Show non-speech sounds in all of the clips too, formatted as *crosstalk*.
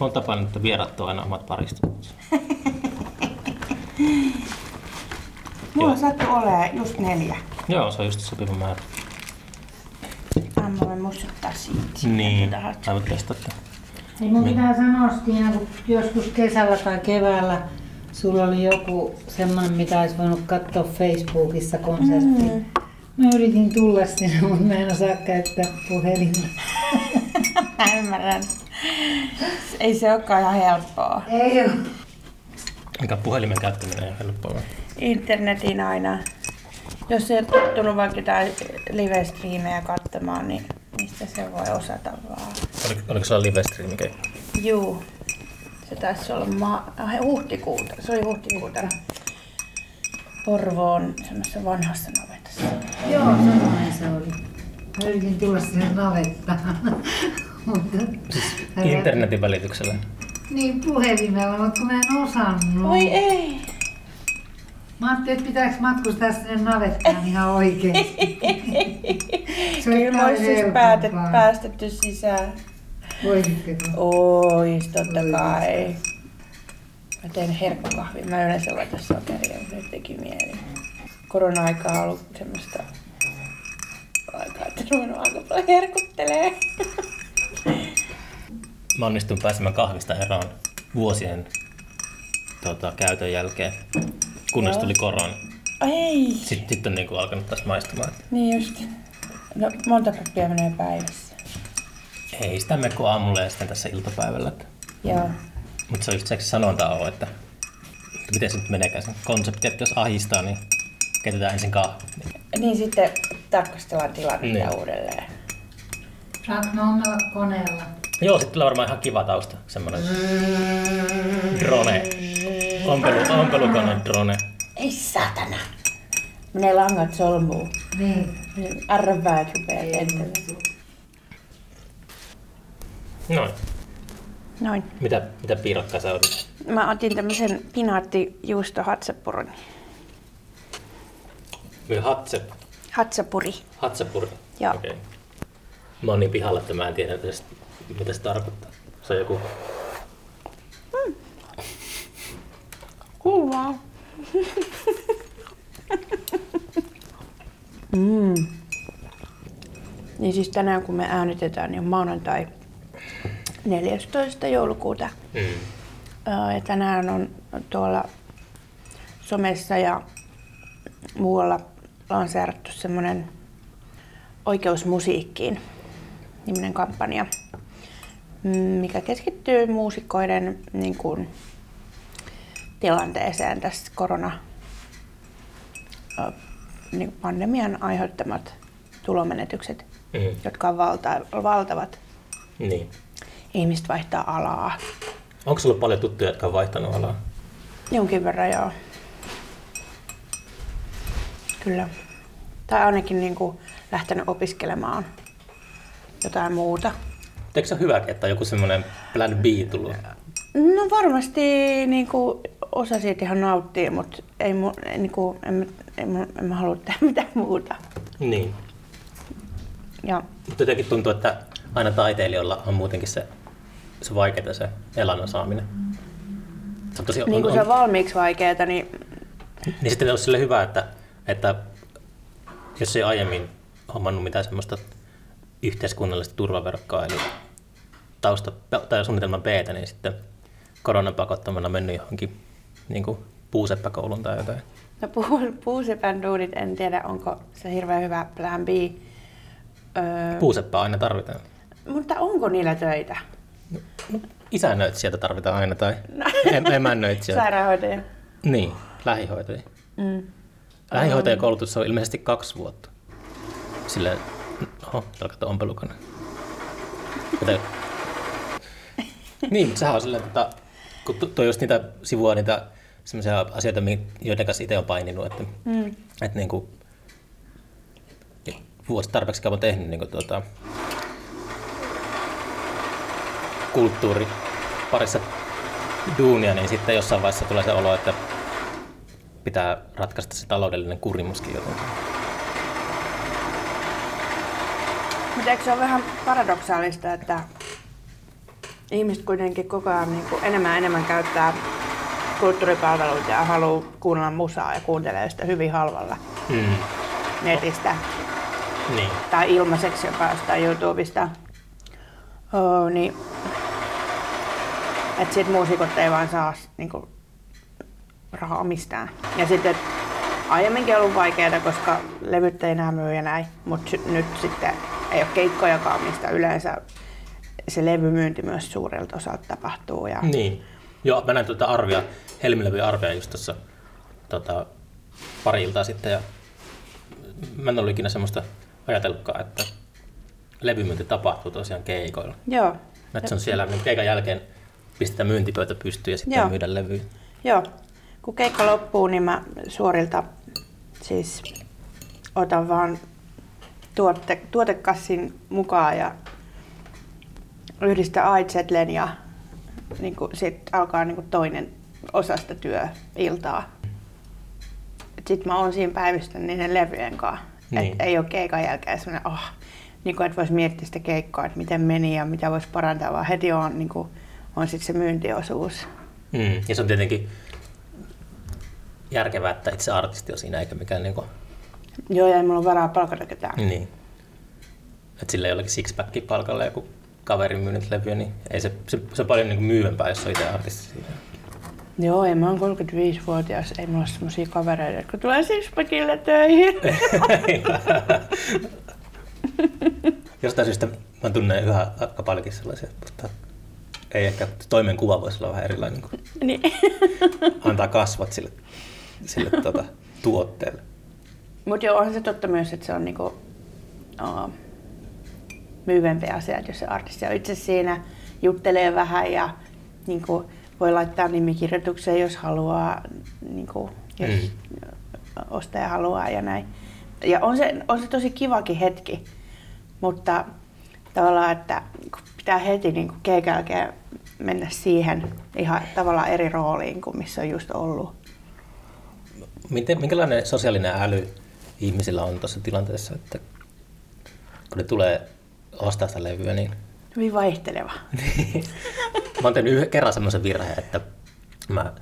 on tapana, että vierat on aina omat paristot. Mulla Joo. sattuu olemaan just neljä. Joo, se on just sopiva määrä. Mä voin muistuttaa siitä. Niin, aivan testata. Ei mun pitää sanoa Stina, kun joskus kesällä tai keväällä sulla oli joku semmoinen, mitä olisi voinut katsoa Facebookissa konsertti. Mm. Mä yritin tulla sinne, mutta mä en osaa käyttää puhelinta. *laughs* Mä ymmärrän. Ei se olekaan ihan helppoa. Ei oo. Mikä puhelimen käyttäminen on helppoa. Internetin aina. Jos ei ole tottunut vaikka jotain live-striimejä katsomaan, niin mistä se voi osata vaan. Oliko, oliko sulla live streami Juu. Se taisi olla ma- ah, huhtikuuta. Se oli huhtikuuta. Porvoon semmoisessa vanhassa navetassa. Joo, se oli. Mä yritin tulla sinne navettaan. Mutta Internetin välityksellä. Niin puhelimella, mutta kun mä en osannut. Oi ei! Mä ajattelin, että pitääkö matkustaa sinne navettaan ihan oikeesti. *laughs* Se Kyllä mä oli olisi siis päätet, päästetty sisään. Voisitteko? Ois, totta kai. Mä teen herkkukahvin. Mä yleensä laitan sokeria, mutta nyt teki mieli. Korona-aika on ollut semmoista aikaa, että ruvennut aika paljon herkuttelee. *laughs* Mä onnistuin pääsemään kahvista eroon vuosien tota, käytön jälkeen, kunnes Joo. tuli korona. Ei. Sitten, sitten on niin kuin alkanut taas maistumaan. Niin just. No monta kuppia menee päivässä. Ei sitä mene kuin aamulla ja sitten tässä iltapäivällä. Joo. Mutta se on just se sanonta on, että, että miten se nyt meneekään se konsepti, että jos ahistaa, niin keitetään ensin kahvi. Niin, Niin sitten tarkastellaan tilannetta Niin. uudelleen. Saat nommella koneella. Joo, sitten tulee varmaan ihan kiva tausta, semmoinen drone, ompelu, ompelukone drone. Ei satana. Menee langat solmuun. Niin. Arvaat rupeaa lentelemään. Noin. Noin. Mitä, mitä piirakkaa sä otit? Mä otin tämmösen pinaattijuusto hatsapurun. Vielä hatse, Hatsapuri. hatsapuri. Joo. Okei. Mä oon niin pihalla, että mä en tiedä, mitä se tarkoittaa. Se on joku... Kuvaa. mm. Niin siis tänään kun me äänitetään, niin on maanantai 14. joulukuuta. Mm. Ja tänään on tuolla somessa ja muualla lanseerattu semmoinen Oikeus musiikkiin niminen kampanja, mm, mikä keskittyy muusikoiden niin kuin, tilanteeseen tässä korona niin kuin pandemian aiheuttamat tulomenetykset, Mm. jotka on valta, valtavat. Niin. Ihmiset vaihtaa alaa. Onko sulla paljon tuttuja, jotka on vaihtanut alaa? Jonkin verran joo. Kyllä. Tai ainakin niin kuin lähtenyt opiskelemaan jotain muuta. Eikö se ole hyväkin, että on joku semmoinen plan B tullut? No varmasti niin kuin, osa siitä ihan nauttii, mutta ei, mu, niin kuin, en, en, en mä halua tehdä *laughs* mitään muuta. Niin. Ja Mutta jotenkin tuntuu, että aina taiteilijoilla on muutenkin se, se vaikeaa se elannon saaminen. Se on tosi, niin on, kuin se on on, valmiiksi vaikeaa, niin niin sitten olisi sille hyvä, että, että jos ei aiemmin hommannut mitään semmoista yhteiskunnallista turvaverkkoa, eli tausta tai suunnitelman B, niin sitten koronan pakottamana mennyt johonkin niin kuin puuseppäkouluun tai jotain. no, puu, puusepän duunit, en tiedä onko se hirveän hyvä plan B. Öö, Puuseppää aina tarvitaan. mutta onko niillä töitä? Isännöitsijätä tarvitaan aina tai No. em- emännöitsijä. Sairaanhoitaja. Niin, lähihoitaja. Mm. Lähihoitajakoulutus on ilmeisesti kaksi vuotta. Silleen, oho, alkaa ompelukone. Joten... niin, mutta sehän on silleen, että kun tu- toi just niitä sivua, niitä semmoisia asioita, joiden kanssa itse on paininut, että, Mm. että niin kuin, vuosi tarpeeksi kauan tehnyt niin kuin, tuota, kulttuuri parissa duunia, niin sitten jossain vaiheessa tulee se olo, että pitää ratkaista se taloudellinen kurimuskin jotenkin. Mutta eikö se ole vähän paradoksaalista, että ihmiset kuitenkin koko ajan niin kuin enemmän ja enemmän käyttää kulttuuripalveluita ja haluaa kuunnella musaa ja kuuntelee sitä hyvin halvalla Mm. netistä Niin. tai ilmaiseksi jopa jostain YouTubesta. Oh, niin, että sit muusikot ei vaan saa niinku, rahaa mistään. Ja sitten aiemminkin on ollut vaikeaa, koska levyt ei enää myy ja näin, mutta nyt sitten ei ole keikkojakaan, mistä yleensä se levymyynti myös suurelta osalta tapahtuu. Ja... Niin. Joo, mä näin tuota arvia, Helmilevy arvia just tuossa tota, pari iltaa sitten ja mä en ollut ikinä semmoista ajatellutkaan, että levymyynti tapahtuu tosiaan keikoilla. Joo, Että se on siellä niin keikan jälkeen pistetään myyntipöytä pystyyn ja sitten Joo. myydään levyä. Joo, kun keikka loppuu, niin mä suorilta siis otan vaan tuote, tuotekassin mukaan ja yhdistän iZetlen ja niin sitten alkaa niin toinen osa sitä työiltaa. Sitten mä oon siinä päivystän niiden levyjen kanssa. Niin. Et ei ole keikan jälkeen sellainen, oh, niin kuin, että voisi miettiä sitä keikkaa, että miten meni ja mitä voisi parantaa, vaan heti on, niin kuin, on sitten se myyntiosuus. Mm. Ja se on tietenkin järkevää, että itse artisti on siinä eikä mikään niin kuin, Joo, ja ei mulla ole varaa palkata ketään. niin. Että sillä jollakin sixpackin palkalla joku kaveri myynyt levyä, niin ei se, se, se on paljon niin kuin myyvempää, jos on itse artisti siinä. Joo, ei mä oon 35-vuotias, ei mulla ole semmosia kavereita, jotka tulee sixpackille töihin. *laughs* Jostain syystä mä tunnen yhä aika paljonkin sellaisia, mutta ei ehkä toimenkuva voisi olla vähän erilainen, kun niin. antaa kasvot sille, sille tuota, tuotteelle. Mut joo, on se totta myös, että se on niinku, uh, myyvempi asia, että jos se artisti on itse siinä, juttelee vähän ja niinku, voi laittaa nimikirjoitukseen, jos haluaa, niinku, jos Mm. ostaja haluaa ja näin. Ja on se, on se tosi kivakin hetki, mutta tavallaan, että kun pitää heti niin kuin keikan jälkeen mennä siihen ihan tavallaan eri rooliin kuin missä on just ollut. Miten, minkälainen sosiaalinen äly ihmisillä on tuossa tilanteessa, että kun ne tulee ostaa sitä levyä, niin Hyvin vaihteleva. mä oon tehnyt yhden kerran semmoisen virheen, että mä,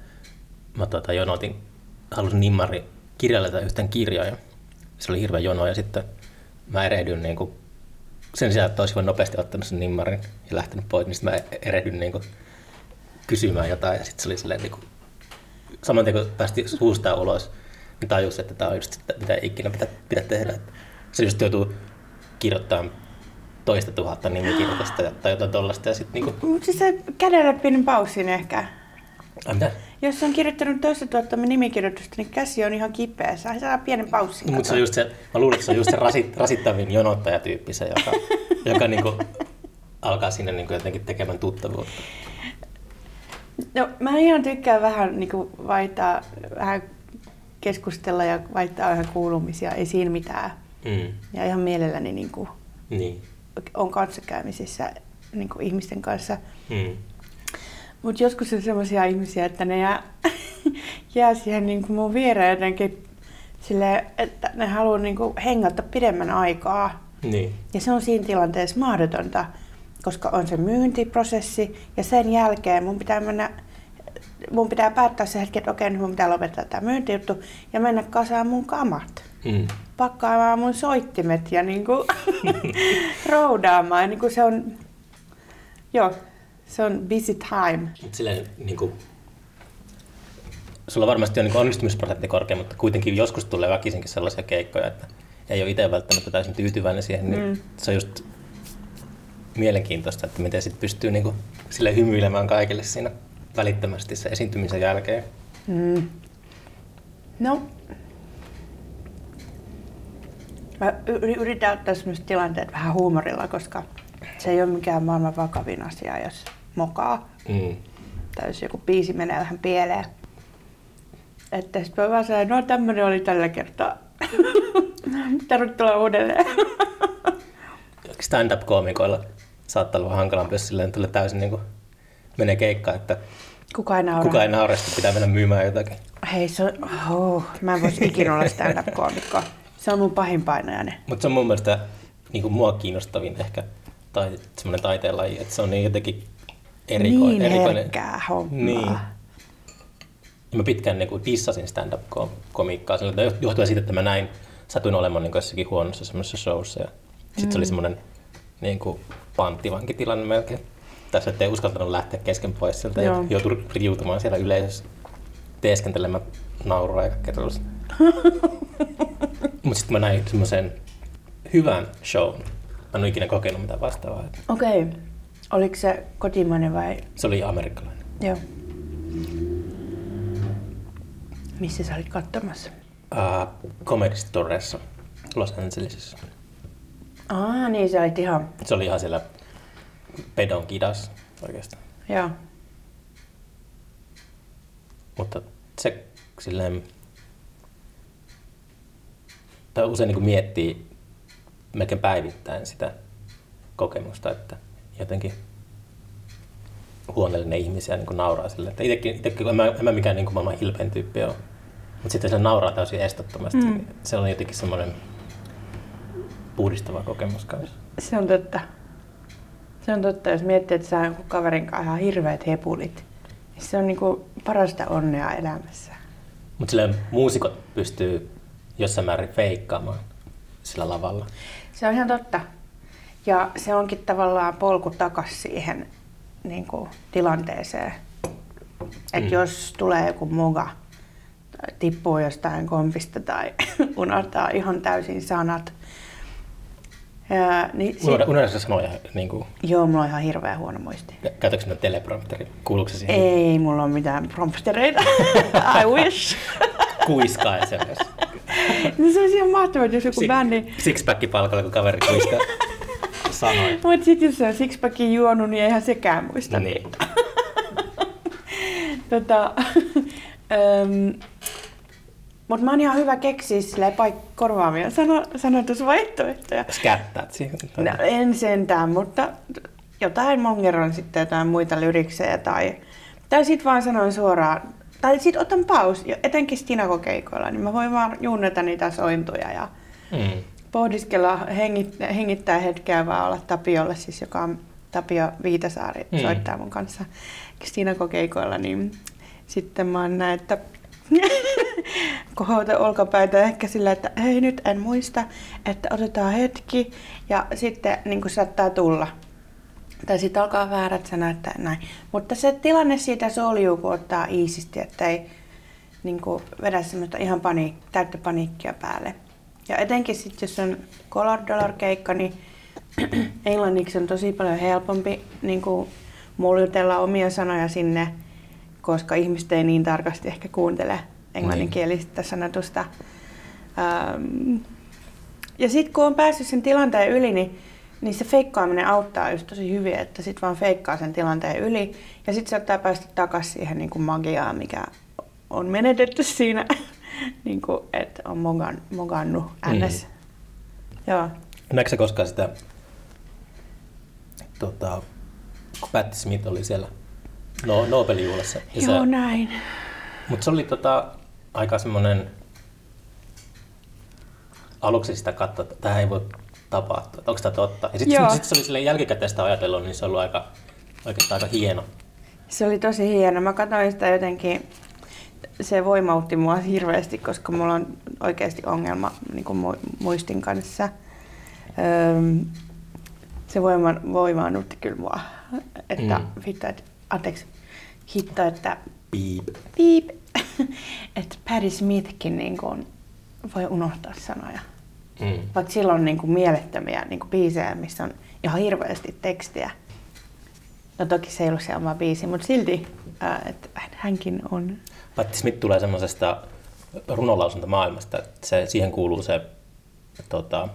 mä tota, jonotin, halusin nimmari kirjaileta yhtään kirjaa ja se oli hirveä jono ja sitten mä erehdyin niin kuin, sen sijaan, että olisin nopeasti ottanut sen nimmarin ja lähtenyt pois, niin sitten mä erehdyin niin kuin, kysymään jotain ja sitten se oli silleen niin kuin, saman tien kun päästi suusta ulos, niin tajus, että tämä on just sitä, mitä ikinä pitää, pitää tehdä. Se just joutuu kirjoittamaan toista tuhatta nimikirjoitusta tai jotain tollasta ja sitten niinku, Mutta siis se kädellä pienen paussin ehkä. ai mitä? Jos on kirjoittanut toista tuhatta nimikirjoitusta, niin käsi on ihan kipeä. Saa saa pienen paussin. Mutta se on just se, mä luulen, että se on just se rasit, rasittavin jonottajatyyppi se, joka, *laughs* joka niinku alkaa sinne niinku jotenkin tekemään tuttavuutta. No, mä ihan tykkään vähän niin kuin vaihtaa, vähän keskustella ja vaihtaa vähän kuulumisia, ei siinä mitään. Mm. Ja ihan mielelläni niin kuin, Niin. on kanssakäymisissä niin kuin ihmisten kanssa. Mm. Mutta joskus on sellaisia ihmisiä, että ne jää, *laughs* jää siihen niin kuin mun viereen jotenkin silleen, että ne haluaa niin kuin hengata pidemmän aikaa. Niin. Ja se on siinä tilanteessa mahdotonta, koska on se myyntiprosessi ja sen jälkeen mun pitää mennä mun pitää päättää se hetki, että okei, nyt mun pitää lopettaa tämä myyntijuttu ja mennä kasaan mun kamat. Mm. Pakkaamaan mun soittimet ja niinku *laughs* roudaamaan. Niinku se on, joo, se on busy time. Silleen niinku, sulla varmasti on niinku onnistumisprosentti korkea, mutta kuitenkin joskus tulee väkisinkin sellaisia keikkoja, että ei ole itse välttämättä täysin tyytyväinen siihen, niin Mm. se on just mielenkiintoista, että miten sit pystyy niinku sille hymyilemään kaikille siinä välittömästi se esiintymisen jälkeen. Mm. No, mä yritän ottaa sellaiset tilanteet vähän huumorilla, koska se ei ole mikään maailman vakavin asia, jos mokaa. Mm. Tai jos joku biisi menee vähän pieleen. Että sitten voi vaan sanoa, no tämmönen oli tällä kertaa. *laughs* Tervetuloa uudelleen. *laughs* Stand-up-koomikoilla saattaa olla hankalampi, jos silleen tulee täysin niinku menee keikka, että Kuka ei naura? kuka ei naura, sitten pitää mennä myymään jotakin. Hei, se on, oh, mä en voisi ikinä olla stand-up-koomikko. Se on mun pahin painajainen. Mutta se on mun mielestä niin kuin mua kiinnostavin ehkä tai semmoinen taiteenlaji, että se on niin jotenkin eriko- niin erikoinen. herkkää hommaa. Niin. Ja mä pitkään niin kuin dissasin stand-up-komiikkaa, johtuen siitä, että mä näin, satuin olemaan niin jossakin huonossa semmoisessa showssa. Ja sitten mm. se oli semmoinen niin kuin panttivankitilanne melkein. Tässä ettei uskaltanut lähteä kesken pois sieltä Joo. ja joutui riutumaan siellä yleisössä teeskentelemään naurua ja kaikkea tällaista. *laughs* Mutta sitten mä näin semmoisen hyvän shown. Mä en ole ikinä kokenut mitään vastaavaa. Okei. Okay. Oliko se kotimainen vai? Se oli amerikkalainen. Joo. Missä sä olit katsomassa? Uh, Comedy Storessa Los Angelesissa. Aa, niin sä olit ihan... Se oli ihan siellä pedon kidas oikeastaan. Joo. Mutta se silleen... Tai usein niin miettii melkein päivittäin sitä kokemusta, että jotenkin huoneellinen ihmisiä niin nauraa sille. Että itekin, itekin, en, mä, en mä mikään niin maailman hilpein tyyppi ole. Mutta sitten se nauraa täysin estottomasti. Mm. Se on jotenkin semmoinen puhdistava kokemus kanssa. Se on totta. Se on totta, jos miettii, että on jonkun kaverin kanssa ihan hirveät hepulit. niin Se on niinku parasta onnea elämässä. Mutta silleen muusikot pystyy jossain määrin feikkaamaan sillä lavalla. Se on ihan totta. Ja se onkin tavallaan polku takas siihen niin kuin, tilanteeseen. Että Mm. jos tulee joku moga, tippuu jostain kompista tai *laughs* unohtaa ihan täysin sanat. Niin Unohda, unohda sanoja, niin kuin, joo, mulla on ihan hirveä huono muisti. käytätkö sinä teleprompteri? Kuuluuko se siihen? Ei mulla ole mitään promptereita. *laughs* I wish. *laughs* Kuiskaa ja sellaista. *laughs* no se olisi ihan mahtavaa, jos joku bändi... Sixpack palkalla, kun kaveri kuiskaa. Sanoi. Mutta sitten jos se on sixpackin juonut, niin eihän sekään muista. No niin. tota, äm, mutta mä oon ihan hyvä keksiä silleen paik- korvaavia sano- sanotusvaihtoehtoja. Skättäät siihen. No, en sentään, mutta jotain mongeron sitten jotain muita lyriksejä tai, tai sit vaan sanon suoraan, tai sit otan paus, etenkin Stinakokeikoilla, niin mä voin vaan junneta niitä sointuja ja Mm. pohdiskella, hengit, hengittää hetkeä vaan olla Tapiolle, siis joka on Tapio Viitasaari, mm. soittaa mun kanssa Stinakokeikoilla, niin sitten mä oon näin, että *laughs* kohota olkapäitä ehkä sillä, että hei nyt en muista, että otetaan hetki ja sitten niin kuin saattaa tulla. Tai sitten alkaa väärät sanat tai näin. Mutta se tilanne siitä soljuu, kun ottaa iisisti, että ei niin kuin vedä semmoista ihan paniik- täyttä paniikkia päälle. Ja etenkin sitten, jos on color dollar keikka, niin *clears throat* englanniksi on tosi paljon helpompi niin kuin muljutella omia sanoja sinne, koska ihmiset ei niin tarkasti ehkä kuuntele englanninkielistä sanotusta. Ähm, ja sitten kun on päässyt sen tilanteen yli, niin, niin se feikkaaminen auttaa just tosi hyvin, että sitten vaan feikkaa sen tilanteen yli. Ja sitten se ottaa päästä takaisin siihen niin kuin magiaan, mikä on menetetty siinä, *laughs* niin kuin, että on mogan, mogannut ns. Mm. Joo. Näetkö sä koskaan sitä, tota, kun Patti Smith oli siellä no, Nobel-juhlassa? Ja Joo, se, näin. mutta se oli tota, aika semmoinen, aluksi sitä katsoa, että tämä ei voi tapahtua, että onko tämä totta. Ja sitten sit se oli silleen jälkikäteen sitä ajatellut, niin se on ollut aika, oikeastaan aika hieno. Se oli tosi hieno. Mä katsoin sitä jotenkin, se voimautti mua hirveästi, koska mulla on oikeasti ongelma niin kuin mu- muistin kanssa. Öm, se voima, voimaannutti kyllä mua. Että mm. vittu, että, anteeksi, hitto, että Piip. piip, *laughs* että Patti Smithkin niin kuin, voi unohtaa sanoja. Mm. Vaikka sillä on niin kuin mielettömiä niin kuin biisejä, missä on ihan hirveästi tekstiä. No toki se ei ollut se oma biisi, mutta silti, ää, että hänkin on. Patti Smith tulee semmoisesta runolausuntamaailmasta, että se, siihen kuuluu se, tota,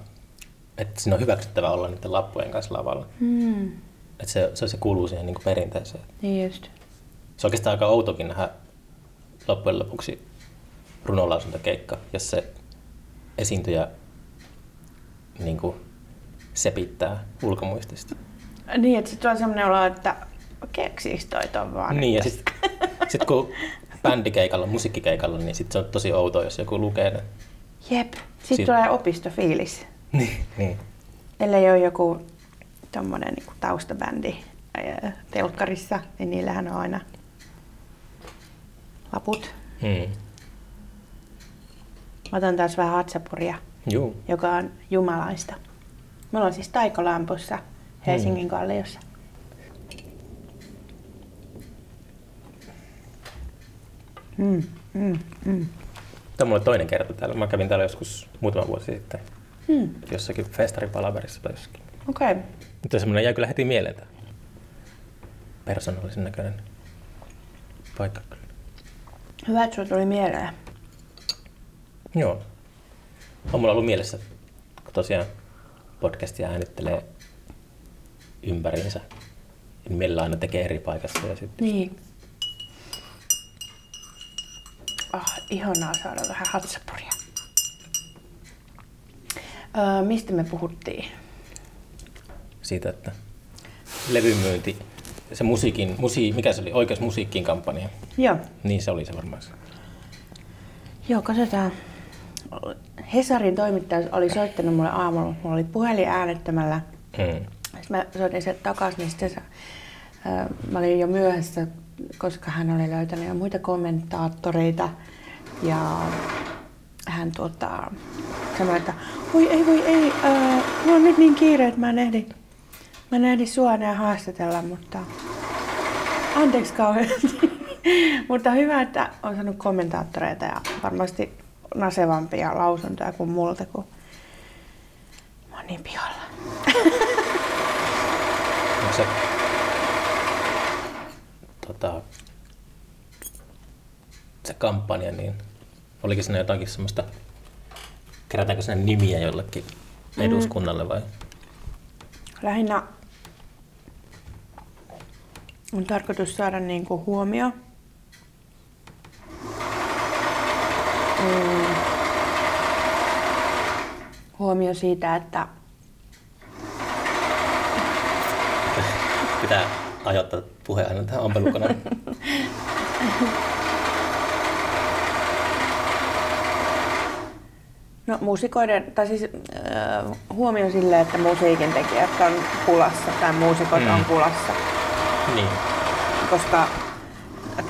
että siinä on hyväksyttävä olla niiden lappujen kanssa lavalla. Hmm. Että se, se, se kuuluu siihen niin kuin perinteeseen. Niin just. Se on oikeastaan aika outokin nähdä loppujen lopuksi runolausuntakeikka, jos se esiintyjä niin kuin sepittää ulkomuistista. Niin, että sitten on semmoinen olo, että keksiis toi ton vaan. Niin, ja sitten sit kun bändikeikalla, musiikkikeikalla, niin sit se on tosi outoa, jos joku lukee ne. Jep. Sitten Sit- tulee opistofiilis. Niin, niin. Ellei ole joku tommonen niinku taustabändi ää, telkkarissa, niin niillähän on aina laput. Mä otan taas vähän hatsapuria, Juu. joka on jumalaista. Me ollaan siis Taikolampussa Helsingin kalliossa. Mm, mm, mm. Tämä on mulle toinen kerta täällä. Mä kävin täällä joskus muutama vuosi sitten. Mm. Jossakin festaripalaverissa tai jossakin. Okei. Okay. Mutta semmoinen jäi kyllä heti mieleen tämä persoonallisen näköinen paikka. kyllä. Hyvä, että sulla tuli mieleen. Joo. On mulla ollut mielessä, kun tosiaan podcastia äänittelee ympäriinsä. Niin mielellä aina tekee eri paikassa ja sitten Niin. Ah, ihanaa saada vähän hatsapuria. Öö, mistä me puhuttiin? siitä, että levymyynti, se musiikin, musi, mikä se oli, oikeus musiikkiin kampanja, Joo. niin se oli se varmaan se. Joo, katsotaan. Hesarin toimittaja oli soittanut mulle aamulla. Mulla oli puhelin äänettömällä. Mm. Sitten mä soitin sieltä takaisin, niin sitten se, mä olin jo myöhässä, koska hän oli löytänyt jo muita kommentaattoreita. Ja hän tuota, sanoi, että voi ei, voi ei, ää, mulla on nyt niin kiire, että mä en ehdi, mä ehdi sua enää haastatella, mutta anteeksi kauheasti. mutta hyvä, että on saanut kommentaattoreita ja varmasti nasevampia lausuntoja kuin multa, kun mä oon niin pihalla. Onko se tota, se kampanja, niin oliko siinä jotakin semmoista, kerätäänkö sinne nimiä jollekin eduskunnalle vai? Lähinnä on tarkoitus saada niin kuin huomio. Mm. Huomio siitä, että Pitää ajoittaa puhe aina tähän ompelukonaan. no, muusikoiden, tai siis äh, huomio sille, että musiikin tekijät on pulassa tai muusikot Mm. on pulassa. Niin. koska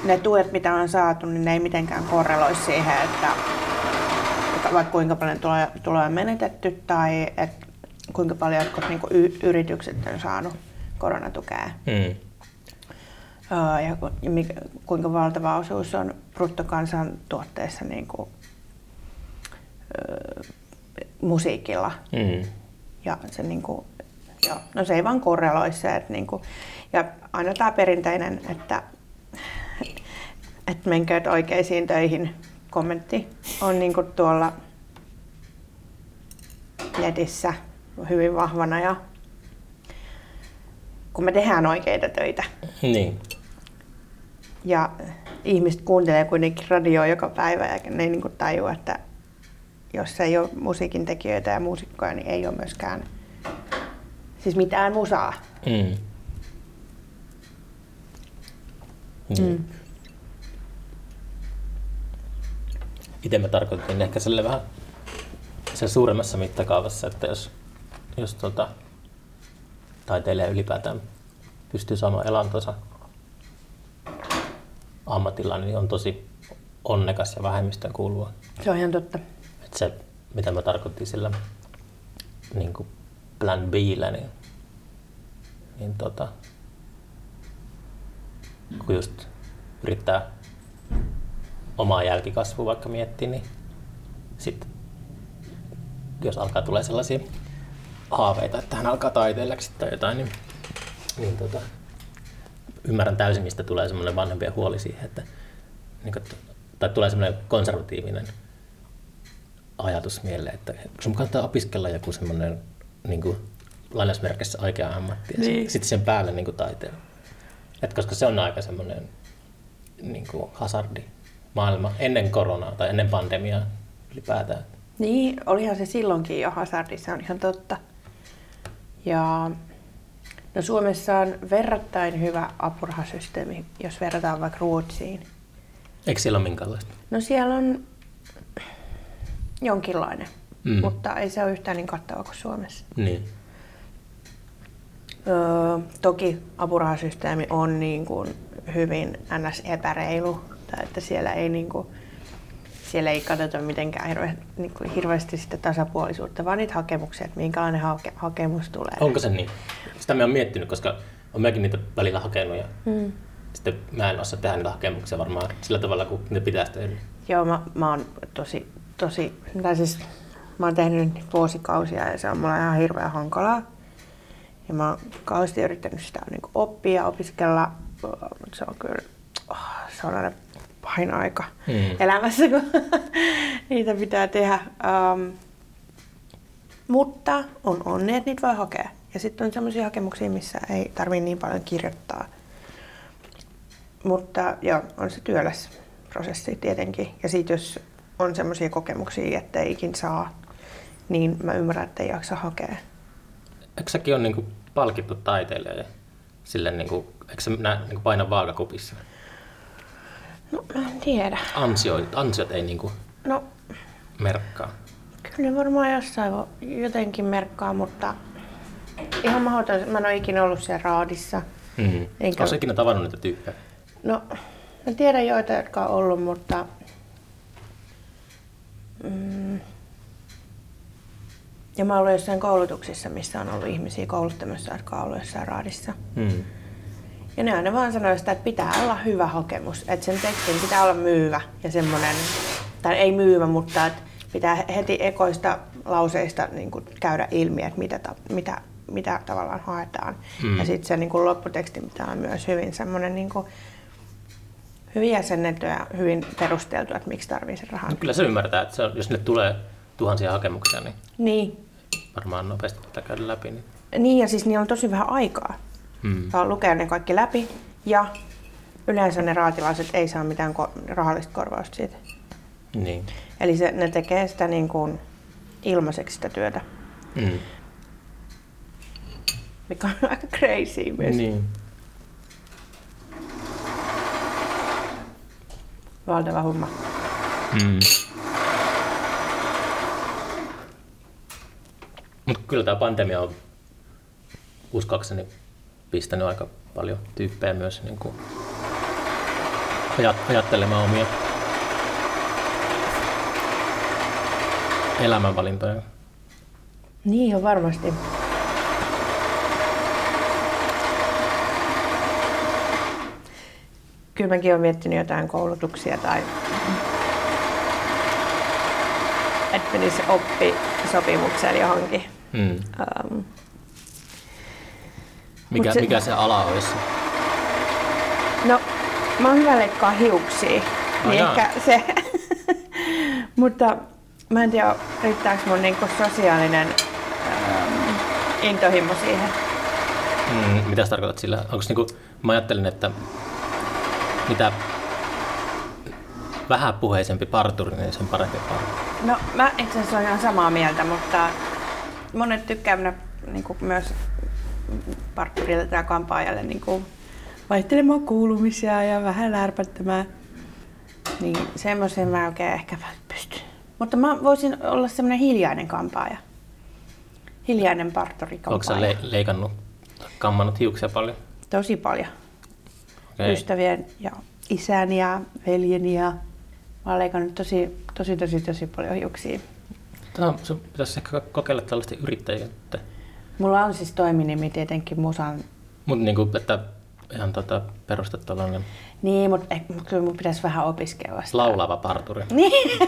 ne tuet, mitä on saatu, niin ne ei mitenkään korreloi siihen, että että vaikka kuinka paljon tuloja, tuloja on menetetty tai et kuinka paljon jotkut niin y- yritykset on saanut koronatukea Mm. Öö, ja, ku- ja mikä, kuinka valtava osuus on bruttokansantuotteessa niin kuin, öö, musiikilla. Mm. Ja se, niin kuin, joo, no se ei vaan korreloi se, että niin kuin, ja aina tämä perinteinen, että, että menkööt oikeisiin töihin kommentti on niin kuin tuolla netissä hyvin vahvana ja kun me tehdään oikeita töitä Niin. ja ihmiset kuuntelee kuitenkin radioa joka päivä ja ne ei niin kuin tajua, että jos ei ole musiikin tekijöitä ja muusikkoja, niin ei ole myöskään siis mitään musaa. Mm. Niin. Mm. Itse mä tarkoitin ehkä sille vähän sen suuremmassa mittakaavassa, että jos, jos tota, taiteilija ylipäätään pystyy saamaan elantonsa ammatilla, niin on tosi onnekas ja vähemmistöön kuuluva. Se on ihan totta. Että se, mitä mä tarkoitin sillä niin kuin plan Bllä, niin, niin tota, kun just yrittää omaa jälkikasvua vaikka miettiä, niin sitten jos alkaa tulee sellaisia haaveita, että hän alkaa taiteilijaksi tai jotain, niin, niin tota, ymmärrän täysin, mistä tulee semmoinen vanhempien huoli siihen, että niin kuin, tai tulee semmoinen konservatiivinen ajatus mieleen, että sun kannattaa opiskella joku semmoinen niin kuin, lainausmerkissä oikea ammatti ja Niin. sitten sen päälle niin kuin taiteella. Et koska se on aika semmoinen niin kuin hazardi maailma ennen koronaa tai ennen pandemiaa ylipäätään. Niin, olihan se silloinkin jo hazardissa, on ihan totta. Ja no Suomessa on verrattain hyvä apurahasysteemi, jos verrataan vaikka Ruotsiin. Eikö siellä ole minkäänlaista? No siellä on jonkinlainen, Mm. mutta ei se ole yhtään niin kattava kuin Suomessa. Niin. Öö, toki apurahasysteemi on niin kuin hyvin ns. epäreilu, tai että siellä ei, niin kuin, siellä ei katsota mitenkään hirve, niin kuin hirveästi sitä tasapuolisuutta, vaan niitä hakemuksia, että minkälainen hake, hakemus tulee. Onko se niin? Sitä mä oon miettinyt, koska on mäkin niitä välillä hakenut ja Mm. sitten mä en osaa tehdä niitä hakemuksia varmaan sillä tavalla, kuin ne pitäisi tehdä. Joo, mä, mä oon tosi, tosi, tai siis mä oon tehnyt nyt vuosikausia ja se on mulla ihan hirveän hankalaa. Ja mä oon kauheasti yrittänyt sitä niin oppia ja opiskella, mutta se on kyllä, oh, se on aina pahin aika Mm. elämässä, kun *laughs* niitä pitää tehdä. Um, mutta on onni, että niitä voi hakea. Ja sitten on sellaisia hakemuksia, missä ei tarvii niin paljon kirjoittaa. Mutta joo, on se työläs prosessi tietenkin. Ja sitten jos on sellaisia kokemuksia, että ei ikin saa, niin mä ymmärrän, että ei jaksa hakea. Eikö säkin ole niinku palkittu taiteilija ja sille niinku, eikö se nä, niinku paina vaakakupissa? No, mä en tiedä. Ansiot, ansiot ei niinku No, merkkaa. kyllä ne varmaan jossain voi jotenkin merkkaa, mutta ihan mahdoton. Mä en ole ikinä ollut siellä raadissa. Mm. Enkä- Oletko ikinä tavannut niitä tyyppejä? No, mä tiedän joita, jotka on ollut, mutta... Mm, ja mä ollut jossain koulutuksissa, missä on ollut ihmisiä kouluttamassa, jotka on ollut jossain raadissa. Mm. Ja ne aina vaan sanoo sitä, että pitää olla hyvä hakemus. Että sen tekstin pitää olla myyvä ja semmoinen, tai ei myyvä, mutta että pitää heti ekoista lauseista niin kuin käydä ilmi, että mitä, ta, mitä, mitä tavallaan haetaan. Mm. Ja sitten se niin kuin lopputeksti pitää olla myös hyvin semmoinen niin kuin, hyvin jäsennetty ja hyvin perusteltu, että miksi tarvii sen rahan. No, kyllä se ymmärtää, että se jos ne tulee tuhansia hakemuksia, niin Niin. Varmaan nopeasti pitää käydä läpi. Niin. niin, ja siis niillä on tosi vähän aikaa. Mm. Saa lukea ne kaikki läpi ja yleensä ne raatilaiset ei saa mitään ko- rahallista korvausta siitä. Niin. Eli se, ne tekee sitä niin kuin ilmaiseksi sitä työtä, Mm. mikä on aika crazy myös. Niin. Niin. Valtava homma. Mm. Mutta kyllä tämä pandemia on uskoakseni pistänyt aika paljon tyyppejä myös niin kuin ajat- ajattelemaan omia elämänvalintoja. Niin on varmasti. Kyllä mäkin olen miettinyt jotain koulutuksia tai että menisi oppi sopimukseen johonkin. Mm. Um, Mikä, se- mikä se ala olisi? No, mä oon hyvä leikkaa hiuksia, No niin jaa. ehkä se. *laughs* Mutta mä en tiedä, riittääkö mun niinku sosiaalinen ähm, intohimo siihen. Mm, mitä sä tarkoitat sillä? Onko niinku, mä ajattelin, että mitä vähäpuheisempi parturi, niin sen parempi parturi. No, mä itse asiassa olen ihan samaa mieltä, mutta monet tykkää mennä niinku myös partturille tai kampaajalle niinku vaihtelemaan kuulumisia ja vähän lärpättämään. Niin semmoisen mä oikein ehkä pystyn. Mutta mä voisin olla semmoinen hiljainen kampaaja. Hiljainen parturi Onko sä le- leikannut, kammannut hiuksia paljon? Tosi paljon. Okei. Ystävien ja isän ja veljen ja mä oon leikannut tosi, tosi, tosi, tosi paljon hiuksia. Tämä, sun pitäisi ehkä kokeilla tällaista yrittäjyyttä. Mulla on siis toiminimi tietenkin musan. Mutta niinku, että ihan tota, perusta tällainen Niin, mutta kyllä mun pitäisi vähän opiskella sitä. laulava parturi. *laughs* Niin,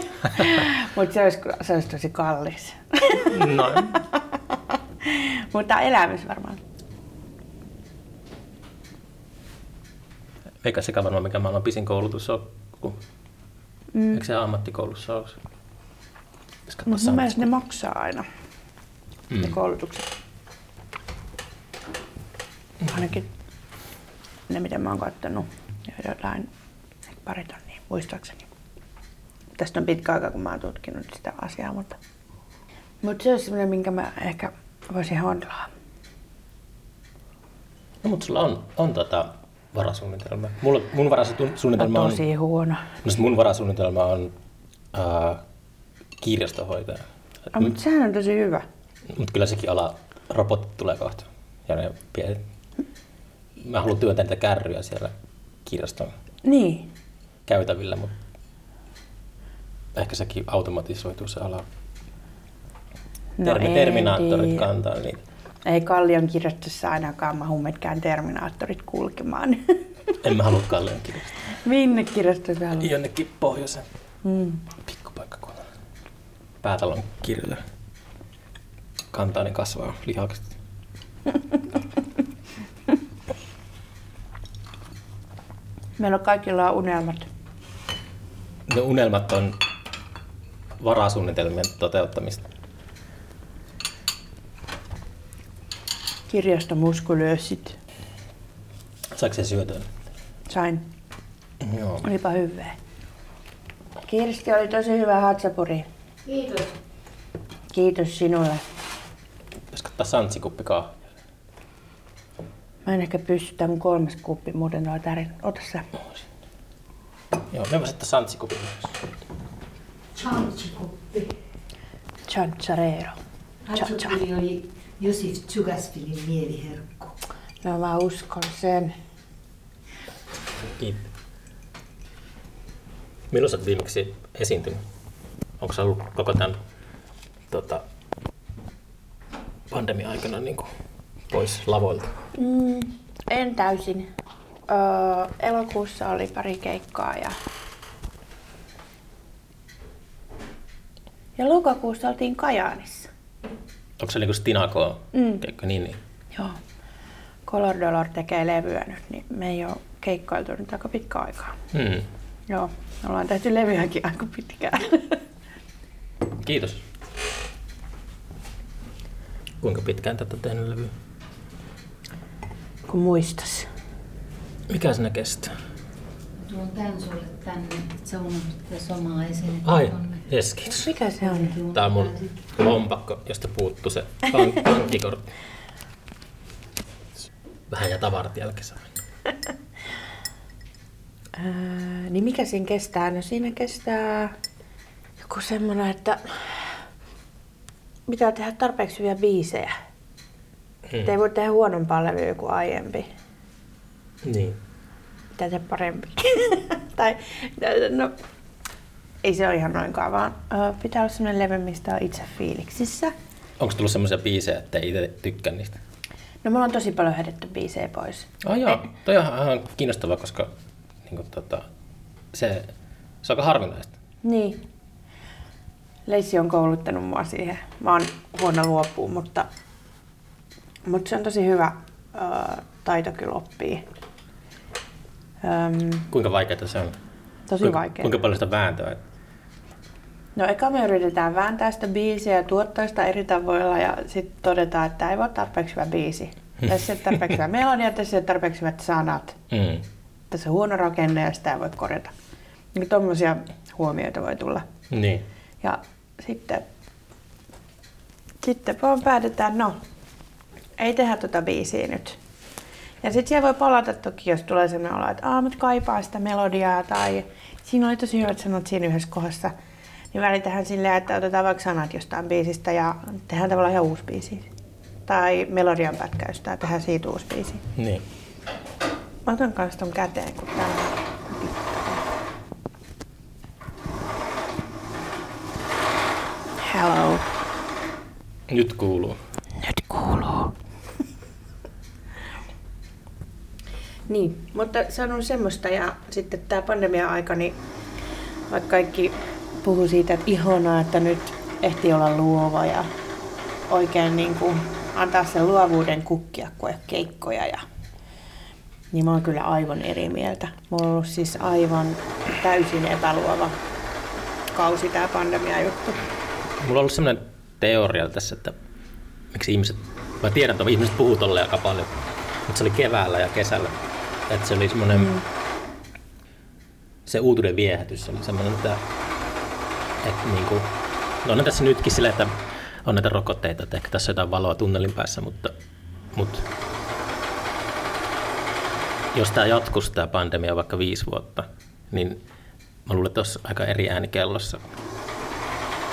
mutta se olisi, se olisi tosi kallis. No, *laughs* mutta elämys varmaan. eikä sekä varmaan mikä maailman pisin koulutus on, kun mm. eikö se ammattikoulussa ole? Pitäisi katsoa Mutta mun mielestä ne maksaa aina, mm. ne Mm. koulutukset. Ainakin ne, mitä mä oon kattonut, ja jotain pari tonnia, muistaakseni. Tästä on pitkä aika, kun mä oon tutkinut sitä asiaa, mutta... Mutta se olisi semmoinen, minkä mä ehkä voisin handlaa. No, mutta sulla on, on tota varasuunnitelma. Mulla, mun varasuunnitelma On on, tosi huono. no mun varasuunnitelma on äh, kirjastohoitaja. Oh, mutta sehän on tosi hyvä. Mutta kyllä sekin ala, robotit tulee kohta. Ja ne pienet... Mä haluan työntää niitä kärryjä siellä kirjaston Niin. käytävillä, mutta ehkä sekin automatisoituu se ala. No Termi- en Terminaattorit tiedä. kantaa niitä. Ei Kallion kirjastossa ainakaan mahu mitkään terminaattorit kulkemaan. En mä halua Kallion kirjasta. Minne kirjastoon sä haluat? Jonnekin pohjoisen Mm. Päätalon kirjoja. Kantaani kasvaa lihakset. *laughs* Meillä on kaikilla on unelmat. Ne unelmat on varasuunnitelmien toteuttamista. Kirjastomuskulöösit. Saiko se syötyä? Sain. Joo. Olipa hyvää. Kirsti oli tosi hyvä hatsapuri. Kiitos. Kiitos sinulle. Pitäisikö ottaa santsikuppi kahvia? Mä en ehkä pysty, tää mun kolmas kuppi, muuten on tärin. Ota sä. Joo, me voisi ottaa santsikuppi myös. Chanchikuppi. Chancharero. Cha-cha. Hatsupuri oli Josif Tsugasvilin mieliherkku. No mä uskon sen. Kiitos. Milloin sä oot viimeksi esiintynyt? Onko sä ollut koko tämän tota, pandemia-aikana niin kuin, pois lavoilta? Mm, en täysin. Öö, elokuussa oli pari keikkaa ja... Ja lokakuussa oltiin Kajaanissa. Onko se niin kuin Stinakoa? Mm. Keikka, niin, niin. Joo. Color Dolor tekee levyä nyt, niin me ei ole keikkailtu nyt aika pitkä aikaa. Hmm. Joo, me ollaan tehty levyäkin aika pitkään. *laughs* Kiitos. Kuinka pitkään tätä on tehnyt levyä? Kun muistas. Mikä sinä kestää? Tuon tän sulle tänne, että sä unohdit tätä samaa esinettä Ai, jes, kiitos. Mikä se on? Tää on mun lompakko, josta puuttuu se pank- *laughs* pankkikortti. Vähän ja tavarat jälkeen. Öö, niin mikä siinä kestää? No siinä kestää joku semmonen, että pitää tehdä tarpeeksi hyviä biisejä. Hmm. Ei voi tehdä huonompaa levyä kuin aiempi. Niin. Pitää tehdä parempi. *laughs* tai no, ei se ole ihan noinkaan, vaan pitää olla semmoinen levy, mistä on itse fiiliksissä. Onko tullut semmoisia biisejä, että ei itse tykkää niistä? No mulla on tosi paljon hedetty biisejä pois. Ah joo, toi on ihan kiinnostavaa, koska niin kuin, tota, se, se on aika harvinaista. Niin. Leissi on kouluttanut mua siihen. Mä oon huono luopuun, mutta, mutta se on tosi hyvä ö, taito kyllä oppii. Öm, Kuinka vaikeaa se on? tosi kuinka, vaikea. Kuinka paljon sitä vääntöä? No eka me yritetään vääntää sitä biisiä ja tuottaa sitä eri tavoilla ja sitten todetaan, että tämä ei voi tarpeeksi hyvä biisi. Tässä ei ole tarpeeksi hyvä melodia, tässä ei ole tarpeeksi hyvät sanat. Mm. Tässä on huono rakenne ja sitä ei voi korjata. Niin tuommoisia huomioita voi tulla. Niin. Ja sitten, sitten vaan päätetään, no, ei tehdä tuota biisiä nyt. Ja sitten siellä voi palata toki, jos tulee sellainen olo, että aah, mä kaipaan sitä melodiaa tai siinä oli tosi hyvät sanat siinä yhdessä kohdassa. Niin välitetään silleen, että otetaan vaikka sanat jostain biisistä ja tehdään tavallaan ihan uusi biisi. Tai melodian pätkäystä ja tehdään siitä uusi biisi. niin. Mä otan kans ton käteen, kun tää on Hello. Nyt kuuluu. Nyt kuuluu. niin, mutta se on ollut semmoista ja sitten tämä pandemia-aika, niin vaikka kaikki puhuu siitä, että ihanaa, että nyt ehti olla luova ja oikein niin kuin antaa sen luovuuden kukkia, kun keikkoja ja niin mä oon kyllä aivan eri mieltä. Mulla on ollut siis aivan täysin epäluova kausi tää pandemia juttu. Mulla on ollut semmoinen teoria tässä, että miksi ihmiset, mä tiedän, että ihmiset puhuu tolleen aika paljon, mutta se oli keväällä ja kesällä, että se oli semmoinen, mm. se uutuuden viehätys oli semmoinen, että, että niin kuin, no on tässä nytkin sillä, että on näitä rokotteita, että ehkä tässä on jotain valoa tunnelin päässä, mutta, mutta jos tämä jatkuisi tämä pandemia vaikka viisi vuotta, niin mä luulen, että olisi aika eri ääni kellossa.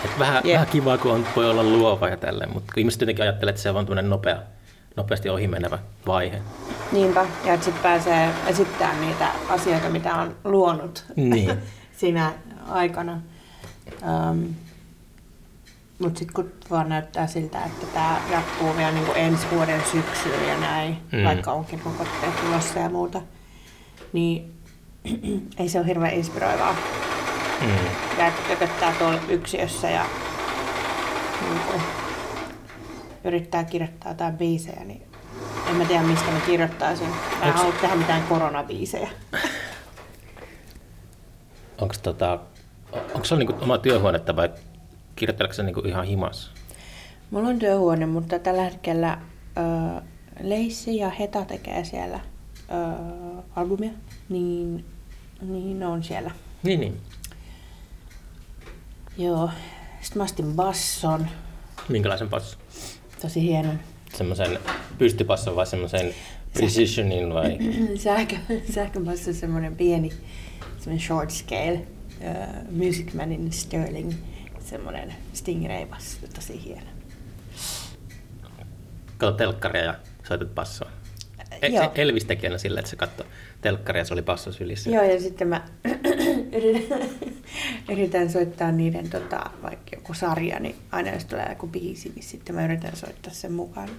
Et vähän, yeah. vähän kivaa, kun on, voi olla luova ja tälleen, mutta ihmiset jotenkin ajattelee, että se on vaan nopea, nopeasti ohimenevä vaihe. Niinpä, ja että sitten pääsee esittämään niitä asioita, mitä on luonut Niin. *laughs* siinä aikana. Um, Mutta sitten kun vaan näyttää siltä, että tämä jatkuu vielä niinku ensi vuoden syksyyn ja näin, mm. vaikka onkin rokotteet tulossa ja muuta, niin *clears throat* ei se ole hirveän inspiroivaa. Mm. Ja että kököttää tuolla yksiössä ja niin kuin, yrittää kirjoittaa jotain biisejä, niin en mä tiedä mistä mä kirjoittaisin. Mä en Onks- halua tehdä mitään koronabiisejä. Onko tota, onko se niinku oma työhuonetta vai kirjoitteleeko se niinku ihan himas? Mulla on työhuone, mutta tällä hetkellä ö, Leissi ja Heta tekee siellä ö, albumia, niin, niin ne on siellä. Niin, niin. Joo. Sitten mä ostin basson, Minkälaisen passon? tosi hienon. Semmoisen pystypasson vai semmoisen precisionin vai? *clears throat* Sähkö, sähköbasso on semmoinen pieni, semmoinen short scale, uh, Music Manin Sterling, semmoinen Stingray-basso, tosi hieno. Kato telkkaria ja soitat passoa. E- Joo. Elvis teki aina sillä, että se katsoi telkkaria ja se oli passo sylissä. Joo, ja sitten mä *clears throat* yritän, *laughs* yritän soittaa niiden, tota, vaikka joku sarja, niin aina jos tulee joku biisi, niin sitten mä yritän soittaa sen mukaan.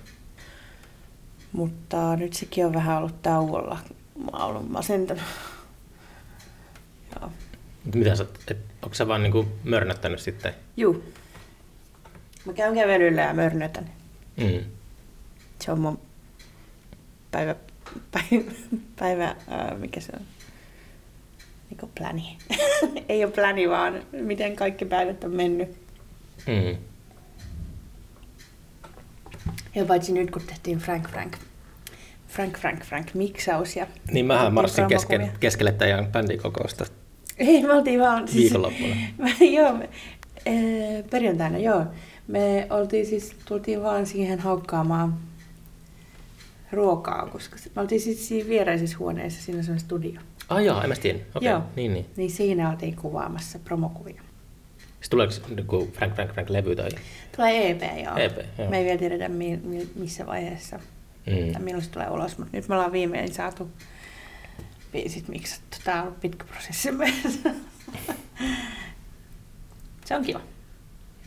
Mutta nyt sekin on vähän ollut tauolla. Mä oon ollut masentunut. *laughs* Joo. Mut Mitä sä, et, onko sä vaan niinku mörnättänyt sitten? Juu. Mä käyn kävelyllä ja mörnötän. Mm. Se on mun päivä, päivä, päivä ää, mikä se on? Niinku pläni. *laughs* Ei ole pläni, vaan miten kaikki päivät on mennyt. Mm. Ja paitsi nyt, kun tehtiin Frank Frank, Frank Frank Frank miksaus ja... Niin mähän marssin kesken, keskelle teidän bändikokousta. Ei, me oltiin vaan... Viikonloppuna. *laughs* joo, me, ee, perjantaina, joo. Me oltiin siis, tultiin vaan siihen haukkaamaan ruokaa, koska me oltiin siis siinä viereisessä huoneessa, siinä on studio. Ah joo, en mä tiedä. Okei, Joo. okay. niin niin. Niin siinä oltiin kuvaamassa promokuvia. Sitten tuleeko niinku Frank Frank Frank levy tai... Tulee EP, joo. EP, joo. Me ei vielä tiedetä mi- mi- missä vaiheessa Mm. tai milloin se tulee ulos, mutta nyt me ollaan viimein saatu biisit miksattu. Tää on ollut pitkä prosessi myös. *laughs* Se on kiva.